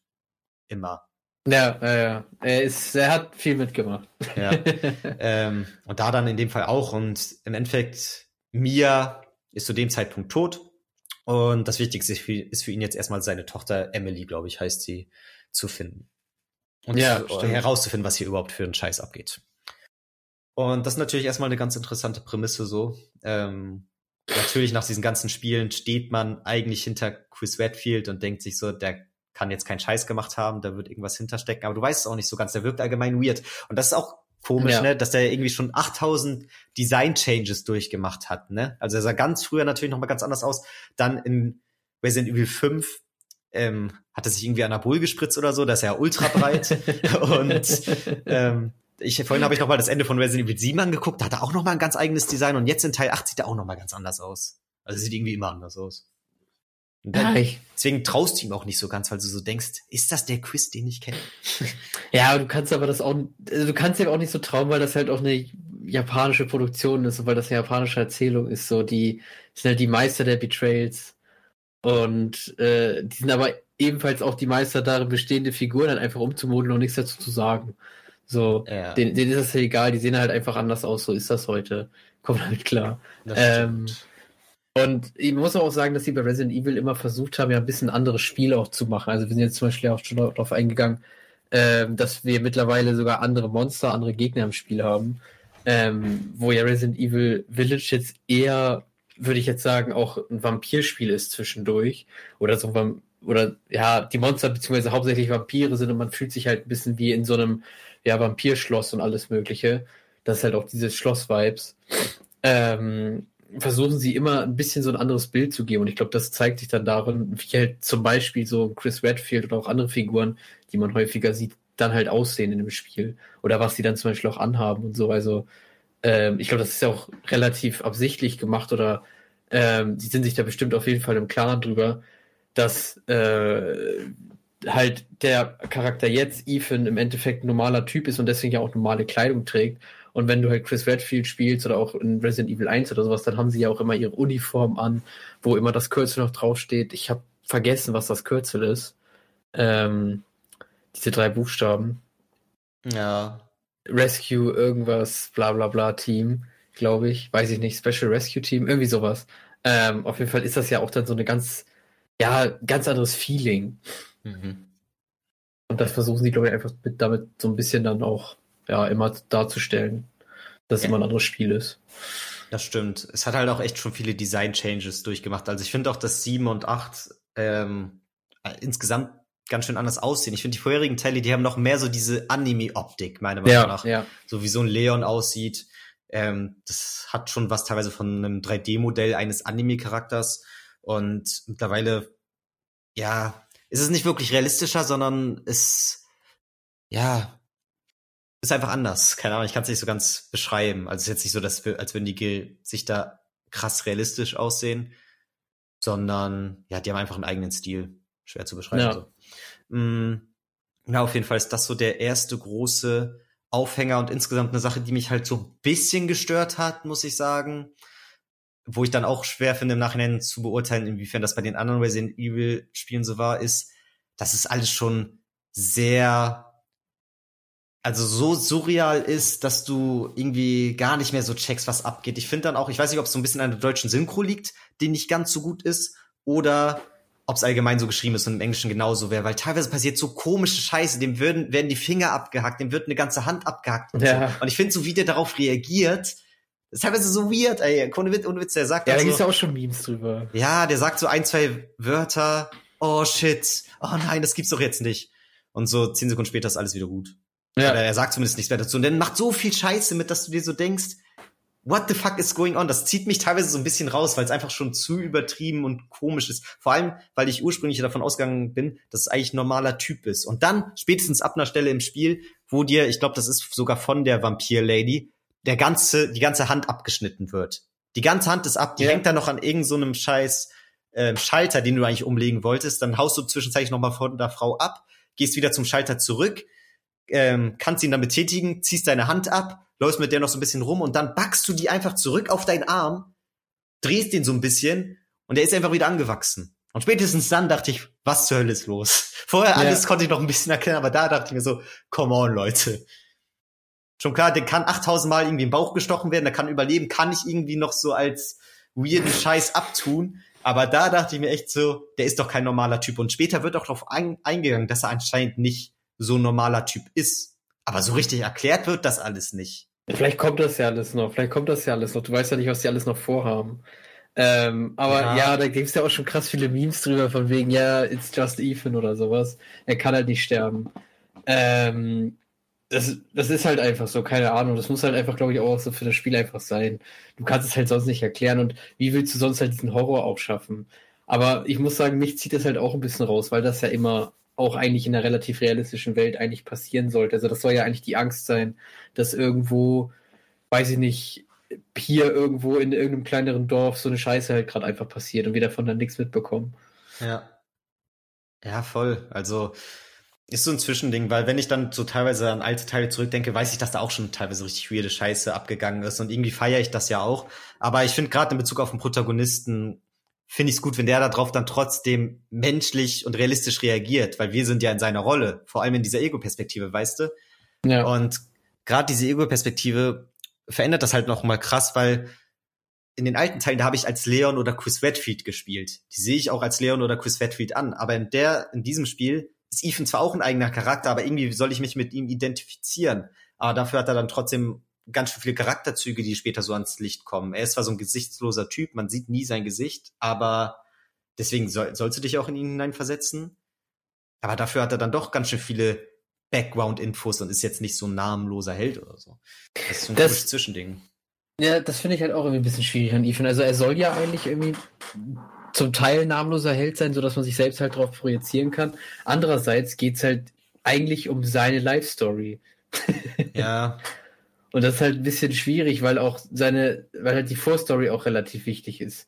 Immer. Ja, äh, er ist, er hat viel mitgemacht. Ja. ähm, und da dann in dem Fall auch. Und im Endeffekt, Mia ist zu dem Zeitpunkt tot. Und das Wichtigste ist für, ist für ihn jetzt erstmal seine Tochter Emily, glaube ich, heißt sie, zu finden und ja, zu, herauszufinden, was hier überhaupt für einen Scheiß abgeht. Und das ist natürlich erstmal eine ganz interessante Prämisse so. Ähm, natürlich nach diesen ganzen Spielen steht man eigentlich hinter Chris Redfield und denkt sich so, der kann jetzt keinen Scheiß gemacht haben, da wird irgendwas hinterstecken, aber du weißt es auch nicht so ganz, der wirkt allgemein weird. Und das ist auch komisch, ja. ne, dass der irgendwie schon 8000 Design Changes durchgemacht hat, ne? Also er sah ganz früher natürlich noch mal ganz anders aus, dann in Resident Evil 5 ähm, hat er sich irgendwie Anabol gespritzt oder so, das ist ja ultra breit. und ähm, ich, vorhin habe ich noch mal das Ende von Resident Evil 7 angeguckt, da hat er auch noch mal ein ganz eigenes Design und jetzt in Teil 8 sieht er auch noch mal ganz anders aus. Also sieht irgendwie immer anders aus. Dann, deswegen traust du ihm auch nicht so ganz, weil du so denkst, ist das der Quiz, den ich kenne? Ja, du kannst aber das auch, also du kannst ja auch nicht so trauen, weil das halt auch eine japanische Produktion ist und weil das eine japanische Erzählung ist, so die sind halt die Meister der Betrayals. Und äh, die sind aber ebenfalls auch die Meister darin, bestehende Figuren dann einfach umzumodeln und nichts dazu zu sagen. So, ja. denen, denen ist das ja egal, die sehen halt einfach anders aus, so ist das heute. Komm damit klar. Ähm, und ich muss auch sagen, dass sie bei Resident Evil immer versucht haben, ja ein bisschen andere Spiele auch zu machen. Also wir sind jetzt zum Beispiel auch schon darauf eingegangen, ähm, dass wir mittlerweile sogar andere Monster, andere Gegner im Spiel haben. Ähm, wo ja Resident Evil Village jetzt eher würde ich jetzt sagen, auch ein Vampirspiel ist zwischendurch. Oder so ein oder ja, die Monster beziehungsweise hauptsächlich Vampire sind und man fühlt sich halt ein bisschen wie in so einem ja, Vampirschloss und alles Mögliche. Das ist halt auch dieses Schloss-Vibes. Ähm, versuchen sie immer ein bisschen so ein anderes Bild zu geben. Und ich glaube, das zeigt sich dann darin, wie halt zum Beispiel so Chris Redfield oder auch andere Figuren, die man häufiger sieht, dann halt aussehen in dem Spiel. Oder was sie dann zum Beispiel auch anhaben und so. Also ähm, ich glaube, das ist ja auch relativ absichtlich gemacht oder ähm, sind sich da bestimmt auf jeden Fall im Klaren drüber, dass äh, halt der Charakter jetzt, Ethan, im Endeffekt ein normaler Typ ist und deswegen ja auch normale Kleidung trägt. Und wenn du halt Chris Redfield spielst oder auch in Resident Evil 1 oder sowas, dann haben sie ja auch immer ihre Uniform an, wo immer das Kürzel noch draufsteht. Ich habe vergessen, was das Kürzel ist. Ähm, diese drei Buchstaben. Ja. Rescue irgendwas, bla bla bla Team, glaube ich. Weiß ich nicht, Special Rescue Team, irgendwie sowas. Ähm, auf jeden Fall ist das ja auch dann so eine ganz, ja, ganz anderes Feeling. Mhm. Und das versuchen sie, glaube ich, einfach mit, damit so ein bisschen dann auch, ja, immer darzustellen, dass es ja. immer ein anderes Spiel ist. Das stimmt. Es hat halt auch echt schon viele Design-Changes durchgemacht. Also ich finde auch, dass 7 und 8 ähm, insgesamt ganz schön anders aussehen. Ich finde, die vorherigen Teile, die haben noch mehr so diese Anime-Optik, meiner Meinung ja, nach. Ja. So wie so ein Leon aussieht. Ähm, das hat schon was teilweise von einem 3D-Modell eines Anime-Charakters. Und mittlerweile, ja, ist es nicht wirklich realistischer, sondern es, ja, ist einfach anders. Keine Ahnung, ich kann es nicht so ganz beschreiben. Also es ist jetzt nicht so, dass wir, als würden die sich da krass realistisch aussehen, sondern ja, die haben einfach einen eigenen Stil. Schwer zu beschreiben. Ja. So. Mm, ja, auf jeden Fall ist das so der erste große Aufhänger und insgesamt eine Sache, die mich halt so ein bisschen gestört hat, muss ich sagen. Wo ich dann auch schwer finde, im Nachhinein zu beurteilen, inwiefern das bei den anderen Resident Evil Spielen so war, ist, dass es alles schon sehr, also so surreal ist, dass du irgendwie gar nicht mehr so checkst, was abgeht. Ich finde dann auch, ich weiß nicht, ob es so ein bisschen an der deutschen Synchro liegt, die nicht ganz so gut ist, oder ob es allgemein so geschrieben ist und im Englischen genauso wäre, weil teilweise passiert so komische Scheiße, dem würden, werden die Finger abgehackt, dem wird eine ganze Hand abgehackt und ja. so. Und ich finde, so wie der darauf reagiert, ist teilweise so weird, ey. Ohne Witz, ohne Witz der sagt Ja, da also, gibt's ja auch schon Memes drüber. Ja, der sagt so ein, zwei Wörter, oh shit, oh nein, das gibt's doch jetzt nicht. Und so zehn Sekunden später ist alles wieder gut. Ja. Oder er sagt zumindest nichts mehr dazu. Und dann macht so viel Scheiße mit, dass du dir so denkst, what the fuck is going on? Das zieht mich teilweise so ein bisschen raus, weil es einfach schon zu übertrieben und komisch ist. Vor allem, weil ich ursprünglich davon ausgegangen bin, dass es eigentlich ein normaler Typ ist. Und dann, spätestens ab einer Stelle im Spiel, wo dir, ich glaube, das ist sogar von der Vampir-Lady, der ganze, die ganze Hand abgeschnitten wird. Die ganze Hand ist ab, die ja. hängt da noch an irgendeinem so scheiß äh, Schalter, den du eigentlich umlegen wolltest. Dann haust du zwischenzeitlich noch mal von der Frau ab, gehst wieder zum Schalter zurück, ähm, kannst ihn dann betätigen, ziehst deine Hand ab, läufst mit der noch so ein bisschen rum und dann backst du die einfach zurück auf deinen Arm, drehst den so ein bisschen und der ist einfach wieder angewachsen. Und spätestens dann dachte ich, was zur Hölle ist los? Vorher alles ja. konnte ich noch ein bisschen erklären, aber da dachte ich mir so, come on, Leute. Schon klar, der kann 8000 Mal irgendwie im Bauch gestochen werden, der kann überleben, kann ich irgendwie noch so als weirden Scheiß abtun. Aber da dachte ich mir echt so, der ist doch kein normaler Typ. Und später wird auch darauf ein, eingegangen, dass er anscheinend nicht so ein normaler Typ ist. Aber so richtig erklärt wird das alles nicht. Vielleicht kommt das ja alles noch. Vielleicht kommt das ja alles noch. Du weißt ja nicht, was die alles noch vorhaben. Ähm, aber ja, ja da gibt's ja auch schon krass viele Memes drüber, von wegen, ja, it's just Ethan oder sowas. Er kann halt nicht sterben. Ähm, das, das ist halt einfach so, keine Ahnung. Das muss halt einfach, glaube ich, auch so für das Spiel einfach sein. Du kannst es halt sonst nicht erklären und wie willst du sonst halt diesen Horror auch schaffen? Aber ich muss sagen, mich zieht das halt auch ein bisschen raus, weil das ja immer auch eigentlich in einer relativ realistischen Welt eigentlich passieren sollte. Also das soll ja eigentlich die Angst sein, dass irgendwo, weiß ich nicht, hier irgendwo in irgendeinem kleineren Dorf so eine Scheiße halt gerade einfach passiert und wir davon dann nichts mitbekommen. Ja. Ja, voll. Also ist so ein Zwischending, weil wenn ich dann so teilweise an alte Teile zurückdenke, weiß ich, dass da auch schon teilweise richtig weirde Scheiße abgegangen ist und irgendwie feiere ich das ja auch. Aber ich finde gerade in Bezug auf den Protagonisten finde ich es gut, wenn der darauf dann trotzdem menschlich und realistisch reagiert, weil wir sind ja in seiner Rolle, vor allem in dieser Ego-Perspektive, weißt du? Ja. Und gerade diese Ego-Perspektive verändert das halt noch mal krass, weil in den alten Teilen, da habe ich als Leon oder Chris Redfield gespielt. Die sehe ich auch als Leon oder Chris Redfield an. Aber in der, in diesem Spiel ist Ethan zwar auch ein eigener Charakter, aber irgendwie soll ich mich mit ihm identifizieren. Aber dafür hat er dann trotzdem ganz schön viele Charakterzüge, die später so ans Licht kommen. Er ist zwar so ein gesichtsloser Typ, man sieht nie sein Gesicht, aber deswegen soll, sollst du dich auch in ihn hineinversetzen. Aber dafür hat er dann doch ganz schön viele Background-Infos und ist jetzt nicht so ein namenloser Held oder so. Das ist so ein das, Zwischending. Ja, das finde ich halt auch irgendwie ein bisschen schwierig an Ethan. Also er soll ja eigentlich irgendwie zum Teil namenloser Held sein, so dass man sich selbst halt darauf projizieren kann. Andererseits geht's halt eigentlich um seine Life-Story. Ja. Und das ist halt ein bisschen schwierig, weil auch seine, weil halt die Vorstory auch relativ wichtig ist.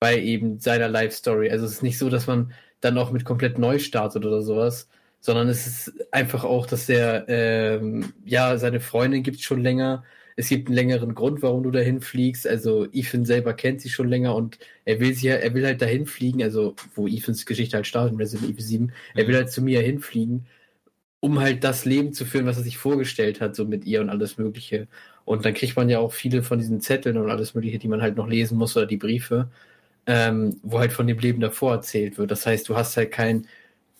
bei eben seiner Life Story. Also es ist nicht so, dass man dann auch mit komplett neu startet oder sowas, sondern es ist einfach auch, dass der, ähm, ja, seine Freundin gibt schon länger. Es gibt einen längeren Grund, warum du dahin fliegst. Also Ethan selber kennt sie schon länger und er will sie, er will halt dahin fliegen, also wo Ethans Geschichte halt startet, Resident Evil 7. Er will mhm. halt zu mir hinfliegen, um halt das Leben zu führen, was er sich vorgestellt hat, so mit ihr und alles Mögliche. Und dann kriegt man ja auch viele von diesen Zetteln und alles Mögliche, die man halt noch lesen muss oder die Briefe, ähm, wo halt von dem Leben davor erzählt wird. Das heißt, du hast halt keinen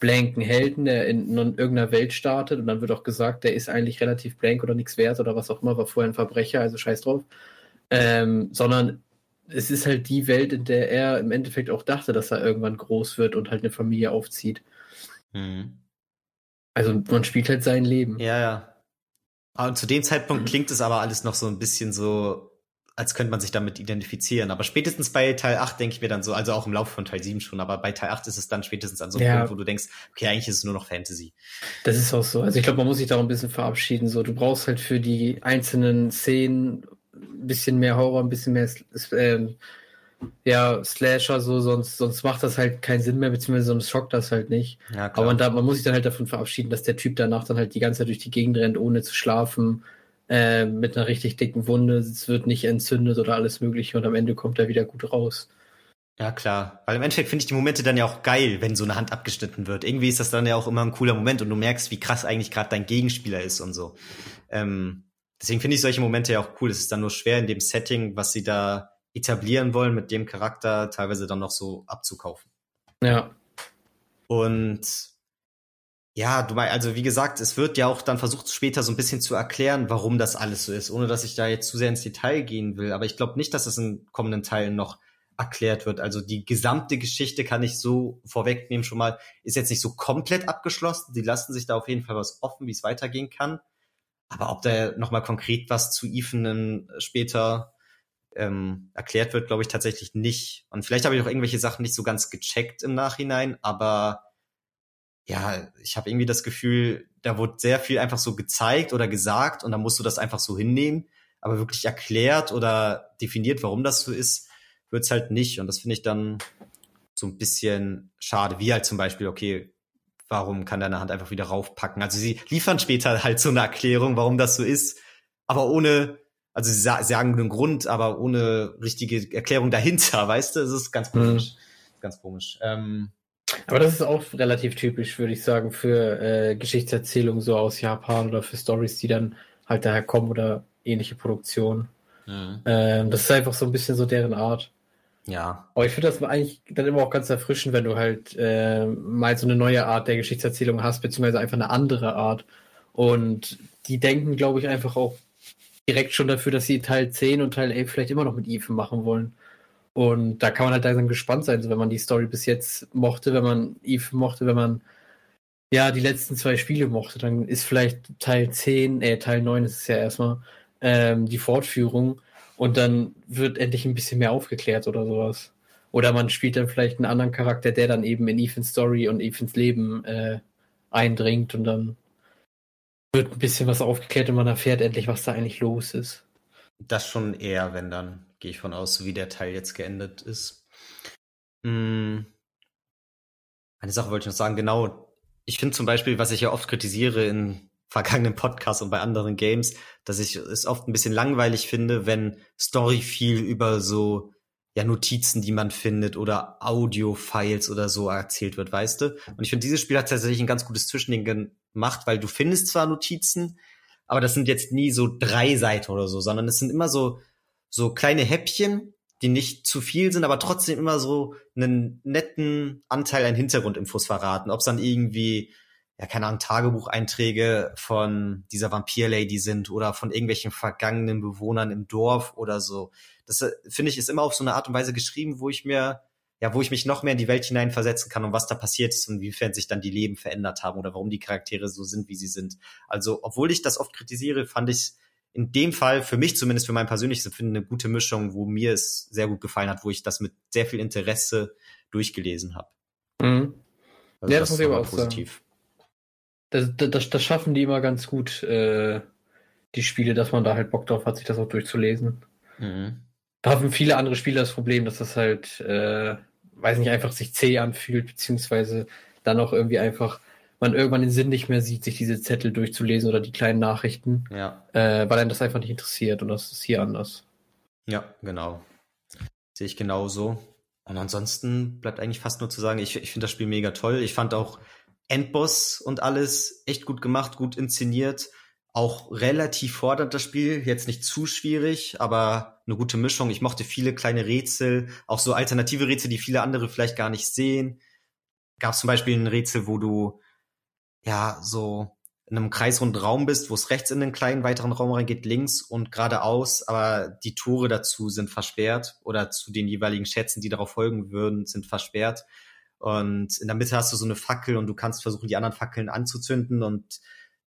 blanken Helden, der in, in irgendeiner Welt startet und dann wird auch gesagt, der ist eigentlich relativ blank oder nichts wert oder was auch immer, war vorher ein Verbrecher, also scheiß drauf. Ähm, sondern es ist halt die Welt, in der er im Endeffekt auch dachte, dass er irgendwann groß wird und halt eine Familie aufzieht. Mhm. Also man spielt halt sein Leben. Ja, ja. Und zu dem Zeitpunkt klingt es aber alles noch so ein bisschen so, als könnte man sich damit identifizieren. Aber spätestens bei Teil 8 denke ich mir dann so, also auch im Laufe von Teil 7 schon, aber bei Teil 8 ist es dann spätestens an so einem ja. Punkt, wo du denkst, okay, eigentlich ist es nur noch Fantasy. Das ist auch so. Also ich glaube, man muss sich da auch ein bisschen verabschieden. So, du brauchst halt für die einzelnen Szenen ein bisschen mehr Horror, ein bisschen mehr ähm, ja, Slasher, so, sonst, sonst macht das halt keinen Sinn mehr, beziehungsweise sonst schockt das halt nicht. Ja, klar. Aber man, da, man muss sich dann halt davon verabschieden, dass der Typ danach dann halt die ganze Zeit durch die Gegend rennt, ohne zu schlafen, äh, mit einer richtig dicken Wunde, es wird nicht entzündet oder alles mögliche und am Ende kommt er wieder gut raus. Ja, klar. Weil im Endeffekt finde ich die Momente dann ja auch geil, wenn so eine Hand abgeschnitten wird. Irgendwie ist das dann ja auch immer ein cooler Moment und du merkst, wie krass eigentlich gerade dein Gegenspieler ist und so. Ähm, deswegen finde ich solche Momente ja auch cool. Es ist dann nur schwer in dem Setting, was sie da etablieren wollen, mit dem Charakter teilweise dann noch so abzukaufen. Ja. Und ja, du meinst, also wie gesagt, es wird ja auch dann versucht später so ein bisschen zu erklären, warum das alles so ist, ohne dass ich da jetzt zu sehr ins Detail gehen will. Aber ich glaube nicht, dass es in kommenden Teilen noch erklärt wird. Also die gesamte Geschichte kann ich so vorwegnehmen schon mal, ist jetzt nicht so komplett abgeschlossen. Die lassen sich da auf jeden Fall was offen, wie es weitergehen kann. Aber ob da noch mal konkret was zu Ethan später ähm, erklärt wird, glaube ich tatsächlich nicht. Und vielleicht habe ich auch irgendwelche Sachen nicht so ganz gecheckt im Nachhinein, aber ja, ich habe irgendwie das Gefühl, da wurde sehr viel einfach so gezeigt oder gesagt und dann musst du das einfach so hinnehmen, aber wirklich erklärt oder definiert, warum das so ist, wird's halt nicht. Und das finde ich dann so ein bisschen schade, wie halt zum Beispiel, okay, warum kann deine Hand einfach wieder raufpacken? Also sie liefern später halt so eine Erklärung, warum das so ist, aber ohne also sie sagen einen Grund, aber ohne richtige Erklärung dahinter, weißt du? Es ist ganz komisch. Mhm. Ganz komisch. Ähm, aber das ist auch relativ typisch, würde ich sagen, für äh, Geschichtserzählungen so aus Japan oder für Stories, die dann halt daher kommen oder ähnliche Produktionen. Mhm. Ähm, das ist einfach so ein bisschen so deren Art. Ja. Aber ich finde das eigentlich dann immer auch ganz erfrischend, wenn du halt äh, mal so eine neue Art der Geschichtserzählung hast, beziehungsweise einfach eine andere Art. Und die denken, glaube ich, einfach auch direkt schon dafür, dass sie Teil 10 und Teil 11 vielleicht immer noch mit Ethan machen wollen. Und da kann man halt dann gespannt sein, so wenn man die Story bis jetzt mochte, wenn man Ethan mochte, wenn man ja die letzten zwei Spiele mochte, dann ist vielleicht Teil 10, äh, Teil 9 ist es ja erstmal, ähm, die Fortführung und dann wird endlich ein bisschen mehr aufgeklärt oder sowas. Oder man spielt dann vielleicht einen anderen Charakter, der dann eben in Ethans Story und Ethans Leben äh, eindringt und dann wird ein bisschen was aufgeklärt und man erfährt endlich, was da eigentlich los ist. Das schon eher, wenn dann, gehe ich von aus, so wie der Teil jetzt geendet ist. Hm. Eine Sache wollte ich noch sagen, genau. Ich finde zum Beispiel, was ich ja oft kritisiere in vergangenen Podcasts und bei anderen Games, dass ich es oft ein bisschen langweilig finde, wenn Story viel über so ja Notizen, die man findet oder Audio-Files oder so erzählt wird, weißt du? Und ich finde, dieses Spiel hat tatsächlich ein ganz gutes Zwischending macht, weil du findest zwar Notizen, aber das sind jetzt nie so drei Seiten oder so, sondern es sind immer so, so kleine Häppchen, die nicht zu viel sind, aber trotzdem immer so einen netten Anteil an Hintergrundinfos verraten. Ob es dann irgendwie, ja, keine Ahnung, Tagebucheinträge von dieser Vampir-Lady sind oder von irgendwelchen vergangenen Bewohnern im Dorf oder so. Das äh, finde ich ist immer auf so eine Art und Weise geschrieben, wo ich mir ja, wo ich mich noch mehr in die Welt hineinversetzen kann und was da passiert ist und inwiefern sich dann die Leben verändert haben oder warum die Charaktere so sind, wie sie sind. Also, obwohl ich das oft kritisiere, fand ich in dem Fall für mich zumindest für mein persönliches Empfinden eine gute Mischung, wo mir es sehr gut gefallen hat, wo ich das mit sehr viel Interesse durchgelesen habe. Mhm. Also ja, das, das muss ich aber auch positiv. Sagen. Das, das, das schaffen die immer ganz gut, äh, die Spiele, dass man da halt Bock drauf hat, sich das auch durchzulesen. Mhm. Da haben viele andere Spieler das Problem, dass das halt, äh, weiß nicht, einfach sich zäh anfühlt, beziehungsweise dann auch irgendwie einfach man irgendwann den Sinn nicht mehr sieht, sich diese Zettel durchzulesen oder die kleinen Nachrichten. Ja. Äh, weil einem das einfach nicht interessiert und das ist hier anders. Ja, genau. Sehe ich genauso. Und ansonsten bleibt eigentlich fast nur zu sagen, ich, ich finde das Spiel mega toll. Ich fand auch Endboss und alles echt gut gemacht, gut inszeniert. Auch relativ fordernd das Spiel, jetzt nicht zu schwierig, aber eine gute Mischung. Ich mochte viele kleine Rätsel, auch so alternative Rätsel, die viele andere vielleicht gar nicht sehen. Gab zum Beispiel ein Rätsel, wo du ja so in einem kreisrunden Raum bist, wo es rechts in den kleinen weiteren Raum reingeht, links und geradeaus, aber die Tore dazu sind versperrt oder zu den jeweiligen Schätzen, die darauf folgen würden, sind versperrt. Und in der Mitte hast du so eine Fackel und du kannst versuchen, die anderen Fackeln anzuzünden und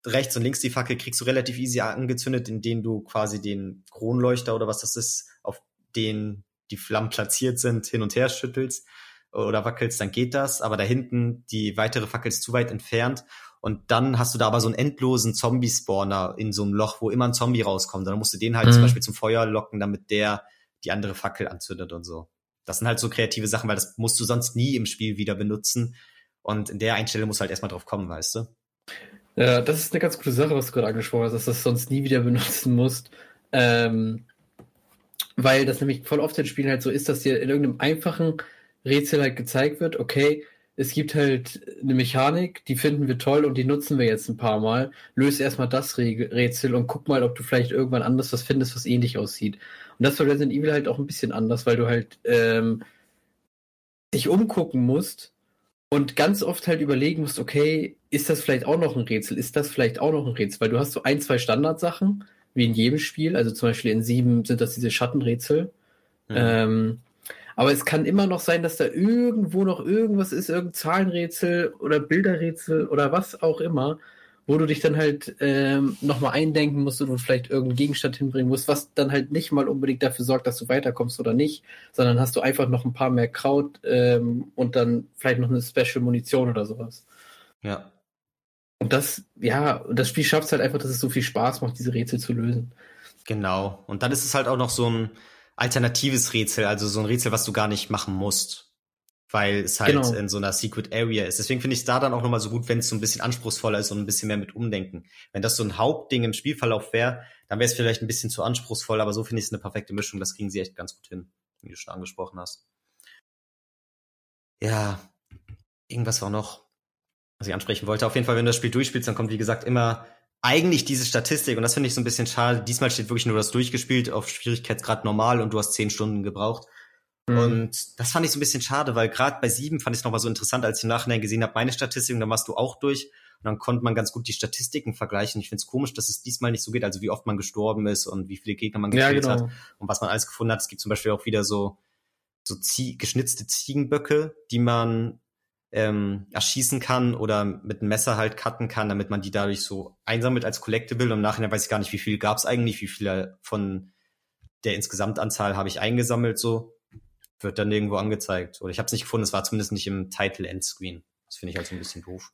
rechts und links die Fackel kriegst du relativ easy angezündet, indem du quasi den Kronleuchter oder was das ist, auf den die Flammen platziert sind, hin und her schüttelst oder wackelst, dann geht das. Aber da hinten, die weitere Fackel ist zu weit entfernt. Und dann hast du da aber so einen endlosen Zombie-Spawner in so einem Loch, wo immer ein Zombie rauskommt. Dann musst du den halt mhm. zum Beispiel zum Feuer locken, damit der die andere Fackel anzündet und so. Das sind halt so kreative Sachen, weil das musst du sonst nie im Spiel wieder benutzen. Und in der Einstellung musst du halt erstmal drauf kommen, weißt du? Ja, das ist eine ganz gute Sache, was du gerade angesprochen hast, dass du das sonst nie wieder benutzen musst. Ähm, weil das nämlich voll oft in Spielen halt so ist, dass dir in irgendeinem einfachen Rätsel halt gezeigt wird, okay, es gibt halt eine Mechanik, die finden wir toll und die nutzen wir jetzt ein paar Mal. Löse erstmal das Rätsel und guck mal, ob du vielleicht irgendwann anders was findest, was ähnlich aussieht. Und das war Resident Evil halt auch ein bisschen anders, weil du halt ähm, dich umgucken musst und ganz oft halt überlegen musst, okay, ist das vielleicht auch noch ein Rätsel? Ist das vielleicht auch noch ein Rätsel? Weil du hast so ein, zwei Standardsachen, wie in jedem Spiel. Also zum Beispiel in sieben sind das diese Schattenrätsel. Mhm. Ähm, aber es kann immer noch sein, dass da irgendwo noch irgendwas ist, irgendein Zahlenrätsel oder Bilderrätsel oder was auch immer, wo du dich dann halt ähm, nochmal eindenken musst und vielleicht irgendeinen Gegenstand hinbringen musst, was dann halt nicht mal unbedingt dafür sorgt, dass du weiterkommst oder nicht, sondern hast du einfach noch ein paar mehr Kraut ähm, und dann vielleicht noch eine Special Munition oder sowas. Ja. Und das, ja, das Spiel schafft es halt einfach, dass es so viel Spaß macht, diese Rätsel zu lösen. Genau. Und dann ist es halt auch noch so ein, alternatives Rätsel, also so ein Rätsel, was du gar nicht machen musst. Weil es halt genau. in so einer Secret Area ist. Deswegen finde ich es da dann auch nochmal so gut, wenn es so ein bisschen anspruchsvoller ist und ein bisschen mehr mit Umdenken. Wenn das so ein Hauptding im Spielverlauf wäre, dann wäre es vielleicht ein bisschen zu anspruchsvoll, aber so finde ich es eine perfekte Mischung. Das kriegen sie echt ganz gut hin, wie du schon angesprochen hast. Ja, irgendwas war noch, was ich ansprechen wollte. Auf jeden Fall, wenn du das Spiel durchspielst, dann kommt, wie gesagt, immer eigentlich diese Statistik, und das finde ich so ein bisschen schade, diesmal steht wirklich nur das durchgespielt auf Schwierigkeitsgrad normal und du hast zehn Stunden gebraucht. Mhm. Und das fand ich so ein bisschen schade, weil gerade bei sieben fand ich es nochmal so interessant, als ich im Nachhinein gesehen habe, meine Statistik, und dann warst du auch durch. Und dann konnte man ganz gut die Statistiken vergleichen. Ich finde es komisch, dass es diesmal nicht so geht, also wie oft man gestorben ist und wie viele Gegner man gekillt ja, genau. hat und was man alles gefunden hat. Es gibt zum Beispiel auch wieder so, so Zie geschnitzte Ziegenböcke, die man ähm, erschießen kann oder mit einem Messer halt cutten kann, damit man die dadurch so einsammelt als Collectible. Und im Nachhinein weiß ich gar nicht, wie viel gab es eigentlich, wie viele von der Insgesamtanzahl habe ich eingesammelt, so wird dann irgendwo angezeigt. Oder ich habe es nicht gefunden, es war zumindest nicht im Title-End-Screen. Das finde ich halt so ein bisschen doof.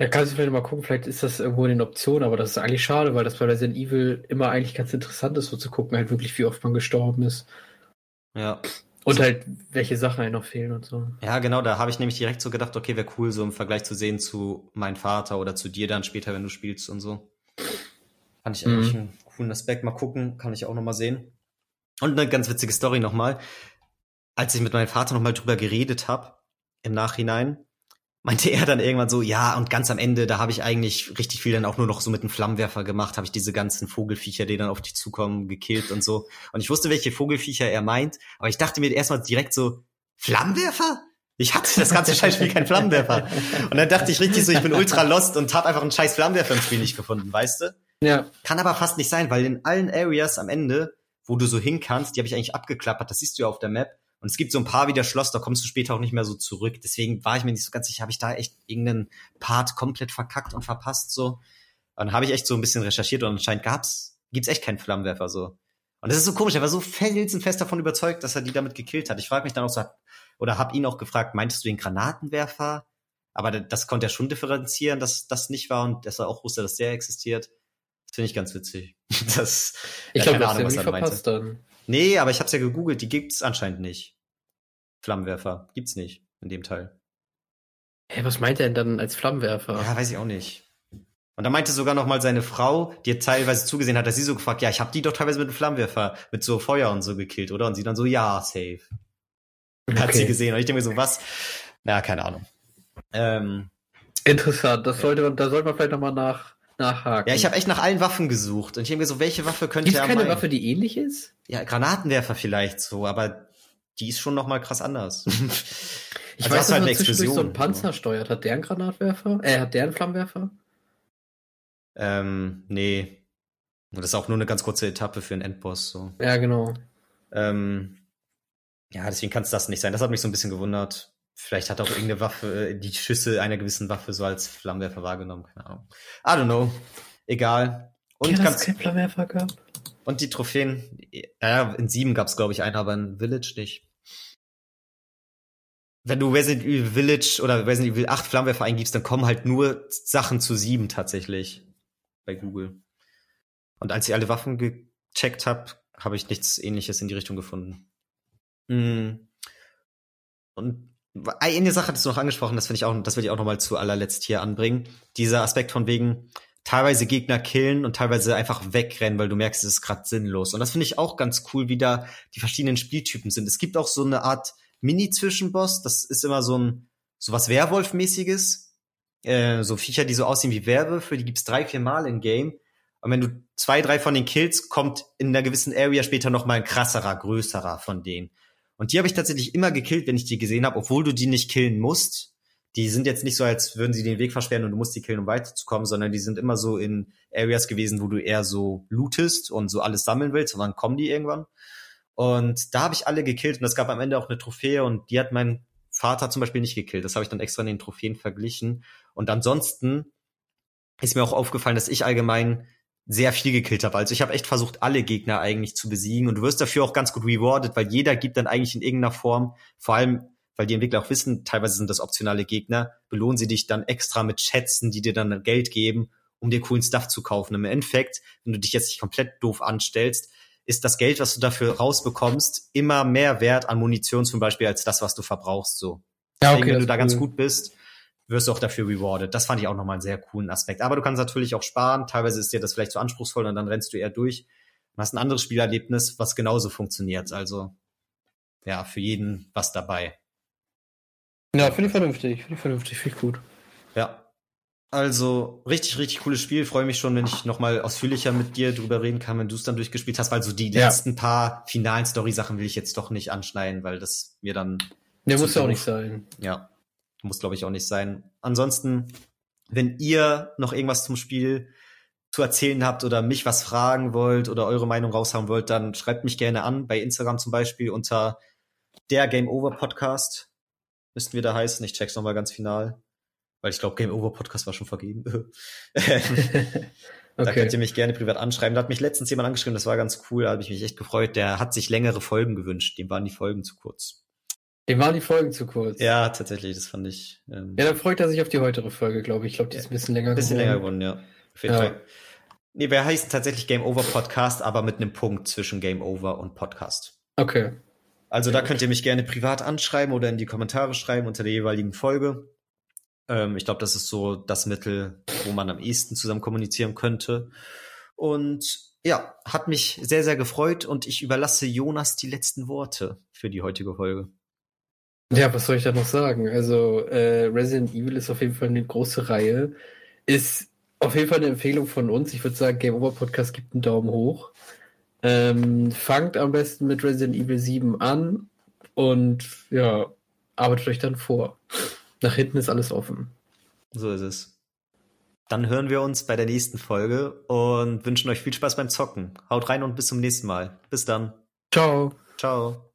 Ja, kannst du vielleicht mal gucken, vielleicht ist das irgendwo in den Optionen, aber das ist eigentlich schade, weil das bei Resident Evil immer eigentlich ganz interessant ist, so zu gucken, halt wirklich, wie oft man gestorben ist. Ja. Und halt, welche Sachen halt noch fehlen und so. Ja, genau, da habe ich nämlich direkt so gedacht, okay, wäre cool, so im Vergleich zu sehen zu meinem Vater oder zu dir dann später, wenn du spielst und so. Fand ich eigentlich mhm. einen coolen Aspekt. Mal gucken, kann ich auch nochmal sehen. Und eine ganz witzige Story nochmal. Als ich mit meinem Vater nochmal drüber geredet habe, im Nachhinein, meinte er dann irgendwann so, ja, und ganz am Ende, da habe ich eigentlich richtig viel dann auch nur noch so mit einem Flammenwerfer gemacht, habe ich diese ganzen Vogelfiecher, die dann auf dich zukommen, gekillt und so. Und ich wusste, welche Vogelfiecher er meint, aber ich dachte mir erstmal direkt so, Flammenwerfer? Ich hatte das ganze Scheißspiel kein Flammenwerfer. Und dann dachte ich richtig so, ich bin ultra lost und habe einfach einen scheiß Flammenwerfer im Spiel nicht gefunden, weißt du? Ja. Kann aber fast nicht sein, weil in allen Areas am Ende, wo du so hin kannst, die habe ich eigentlich abgeklappert, das siehst du ja auf der Map, und es gibt so ein paar wie der Schloss, da kommst du später auch nicht mehr so zurück. Deswegen war ich mir nicht so ganz sicher, habe ich da echt irgendeinen Part komplett verkackt und verpasst so. Und dann habe ich echt so ein bisschen recherchiert und anscheinend gab's, gibt's echt keinen Flammenwerfer so. Und das ist so komisch, er war so felsenfest davon überzeugt, dass er die damit gekillt hat. Ich frage mich dann auch so, oder habe ihn auch gefragt, meintest du den Granatenwerfer? Aber das konnte er schon differenzieren, dass das nicht war und dass er auch wusste, dass der existiert. Das finde ich ganz witzig. Das, ich glaube, das Ahnung, was er verpasst meinte. dann. Nee, aber ich hab's ja gegoogelt, die gibt's anscheinend nicht. Flammenwerfer gibt's nicht in dem Teil. Hä, was meint er denn dann als Flammenwerfer? Ja, weiß ich auch nicht. Und da meinte sogar noch mal seine Frau, die teilweise zugesehen hat, dass sie so gefragt, ja, ich habe die doch teilweise mit einem Flammenwerfer, mit so Feuer und so gekillt, oder? Und sie dann so, ja, safe. Okay. Hat sie gesehen. Und ich denke mir so, was? Na, keine Ahnung. Ähm, Interessant, das sollte da sollte man vielleicht nochmal nach, nachhaken. Ja, ich habe echt nach allen Waffen gesucht. Und ich denke mir so, welche Waffe könnte Gibt's er keine meinen? Waffe, die ähnlich ist? Ja, Granatenwerfer vielleicht so, aber die ist schon noch mal krass anders. ich also weiß, dass halt eine Explosion. so ein Panzer steuert. Hat der einen Granatwerfer? Äh, hat der einen Flammenwerfer? Ähm, nee. Das ist auch nur eine ganz kurze Etappe für einen Endboss. So. Ja, genau. Ähm, ja, deswegen kann es das nicht sein. Das hat mich so ein bisschen gewundert. Vielleicht hat auch irgendeine Waffe, äh, die Schüsse einer gewissen Waffe so als Flammenwerfer wahrgenommen. Keine Ahnung. I don't know. Egal. Und ja, ganz, Flammenwerfer gab. Und die Trophäen, ja, in sieben gab es, glaube ich, einen, aber in Village nicht. Wenn du Resident Evil Village oder Resident Evil 8 Flammenwerfer eingibst, dann kommen halt nur Sachen zu sieben tatsächlich bei Google. Und als ich alle Waffen gecheckt habe, habe ich nichts ähnliches in die Richtung gefunden. Mm. Und eine Sache hattest du noch angesprochen, das finde ich auch, das will ich auch noch mal zu allerletzt hier anbringen. Dieser Aspekt von wegen teilweise Gegner killen und teilweise einfach wegrennen, weil du merkst, es ist gerade sinnlos. Und das finde ich auch ganz cool, wie da die verschiedenen Spieltypen sind. Es gibt auch so eine Art Mini-Zwischenboss, das ist immer so ein so was Werwolf-mäßiges, äh, so Viecher, die so aussehen wie Werwölfe, die gibt's drei, vier Mal im Game. Und wenn du zwei, drei von den Kills, kommt in einer gewissen Area später noch mal ein krasserer, größerer von denen. Und die habe ich tatsächlich immer gekillt, wenn ich die gesehen habe, obwohl du die nicht killen musst. Die sind jetzt nicht so, als würden sie den Weg versperren und du musst die killen, um weiterzukommen, sondern die sind immer so in Areas gewesen, wo du eher so lootest und so alles sammeln willst und dann kommen die irgendwann. Und da habe ich alle gekillt und es gab am Ende auch eine Trophäe und die hat mein Vater zum Beispiel nicht gekillt. Das habe ich dann extra in den Trophäen verglichen. Und ansonsten ist mir auch aufgefallen, dass ich allgemein sehr viel gekillt habe. Also ich habe echt versucht, alle Gegner eigentlich zu besiegen und du wirst dafür auch ganz gut rewarded, weil jeder gibt dann eigentlich in irgendeiner Form, vor allem, weil die Entwickler auch wissen, teilweise sind das optionale Gegner, belohnen sie dich dann extra mit Schätzen, die dir dann Geld geben, um dir coolen Stuff zu kaufen. Im Endeffekt, wenn du dich jetzt nicht komplett doof anstellst, ist das Geld, was du dafür rausbekommst, immer mehr wert an Munition zum Beispiel als das, was du verbrauchst. So. Ja, okay, Deswegen, wenn du da cool. ganz gut bist, wirst du auch dafür rewarded. Das fand ich auch nochmal einen sehr coolen Aspekt. Aber du kannst natürlich auch sparen. Teilweise ist dir das vielleicht zu anspruchsvoll und dann rennst du eher durch und hast ein anderes Spielerlebnis, was genauso funktioniert. Also ja, für jeden was dabei. Ja, finde ich vernünftig. Finde ich vernünftig. Finde ich gut. Ja. Also richtig, richtig cooles Spiel. Freue mich schon, wenn ich nochmal ausführlicher mit dir drüber reden kann, wenn du es dann durchgespielt hast, weil so die ja. letzten paar finalen Story-Sachen will ich jetzt doch nicht anschneiden, weil das mir dann. Der muss ja auch nicht sein. Ja. Muss, glaube ich, auch nicht sein. Ansonsten, wenn ihr noch irgendwas zum Spiel zu erzählen habt oder mich was fragen wollt oder eure Meinung raushauen wollt, dann schreibt mich gerne an, bei Instagram zum Beispiel unter der Game Over Podcast. Müssten wir da heißen. Ich check's nochmal ganz final. Weil ich glaube, Game Over Podcast war schon vergeben. okay. Da könnt ihr mich gerne privat anschreiben. Da hat mich letztens jemand angeschrieben, das war ganz cool, da habe ich mich echt gefreut. Der hat sich längere Folgen gewünscht. Dem waren die Folgen zu kurz. Dem waren die Folgen zu kurz. Ja, tatsächlich, das fand ich. Ähm, ja, dann freut er sich auf die heutige Folge, glaube ich. Ich glaube, die ist ein bisschen länger geworden. Ein bisschen länger geworden, ja. Auf jeden ja. Fall. Nee, wir heißen tatsächlich Game Over Podcast, aber mit einem Punkt zwischen Game Over und Podcast. Okay. Also ja, da könnt ihr mich gerne privat anschreiben oder in die Kommentare schreiben unter der jeweiligen Folge. Ähm, ich glaube, das ist so das Mittel, wo man am ehesten zusammen kommunizieren könnte. Und ja, hat mich sehr, sehr gefreut und ich überlasse Jonas die letzten Worte für die heutige Folge. Ja, was soll ich da noch sagen? Also, äh, Resident Evil ist auf jeden Fall eine große Reihe. Ist auf jeden Fall eine Empfehlung von uns. Ich würde sagen, Game Over Podcast gibt einen Daumen hoch. Ähm, fangt am besten mit Resident Evil 7 an und ja, arbeitet euch dann vor. Nach hinten ist alles offen. So ist es. Dann hören wir uns bei der nächsten Folge und wünschen euch viel Spaß beim Zocken. Haut rein und bis zum nächsten Mal. Bis dann. Ciao. Ciao.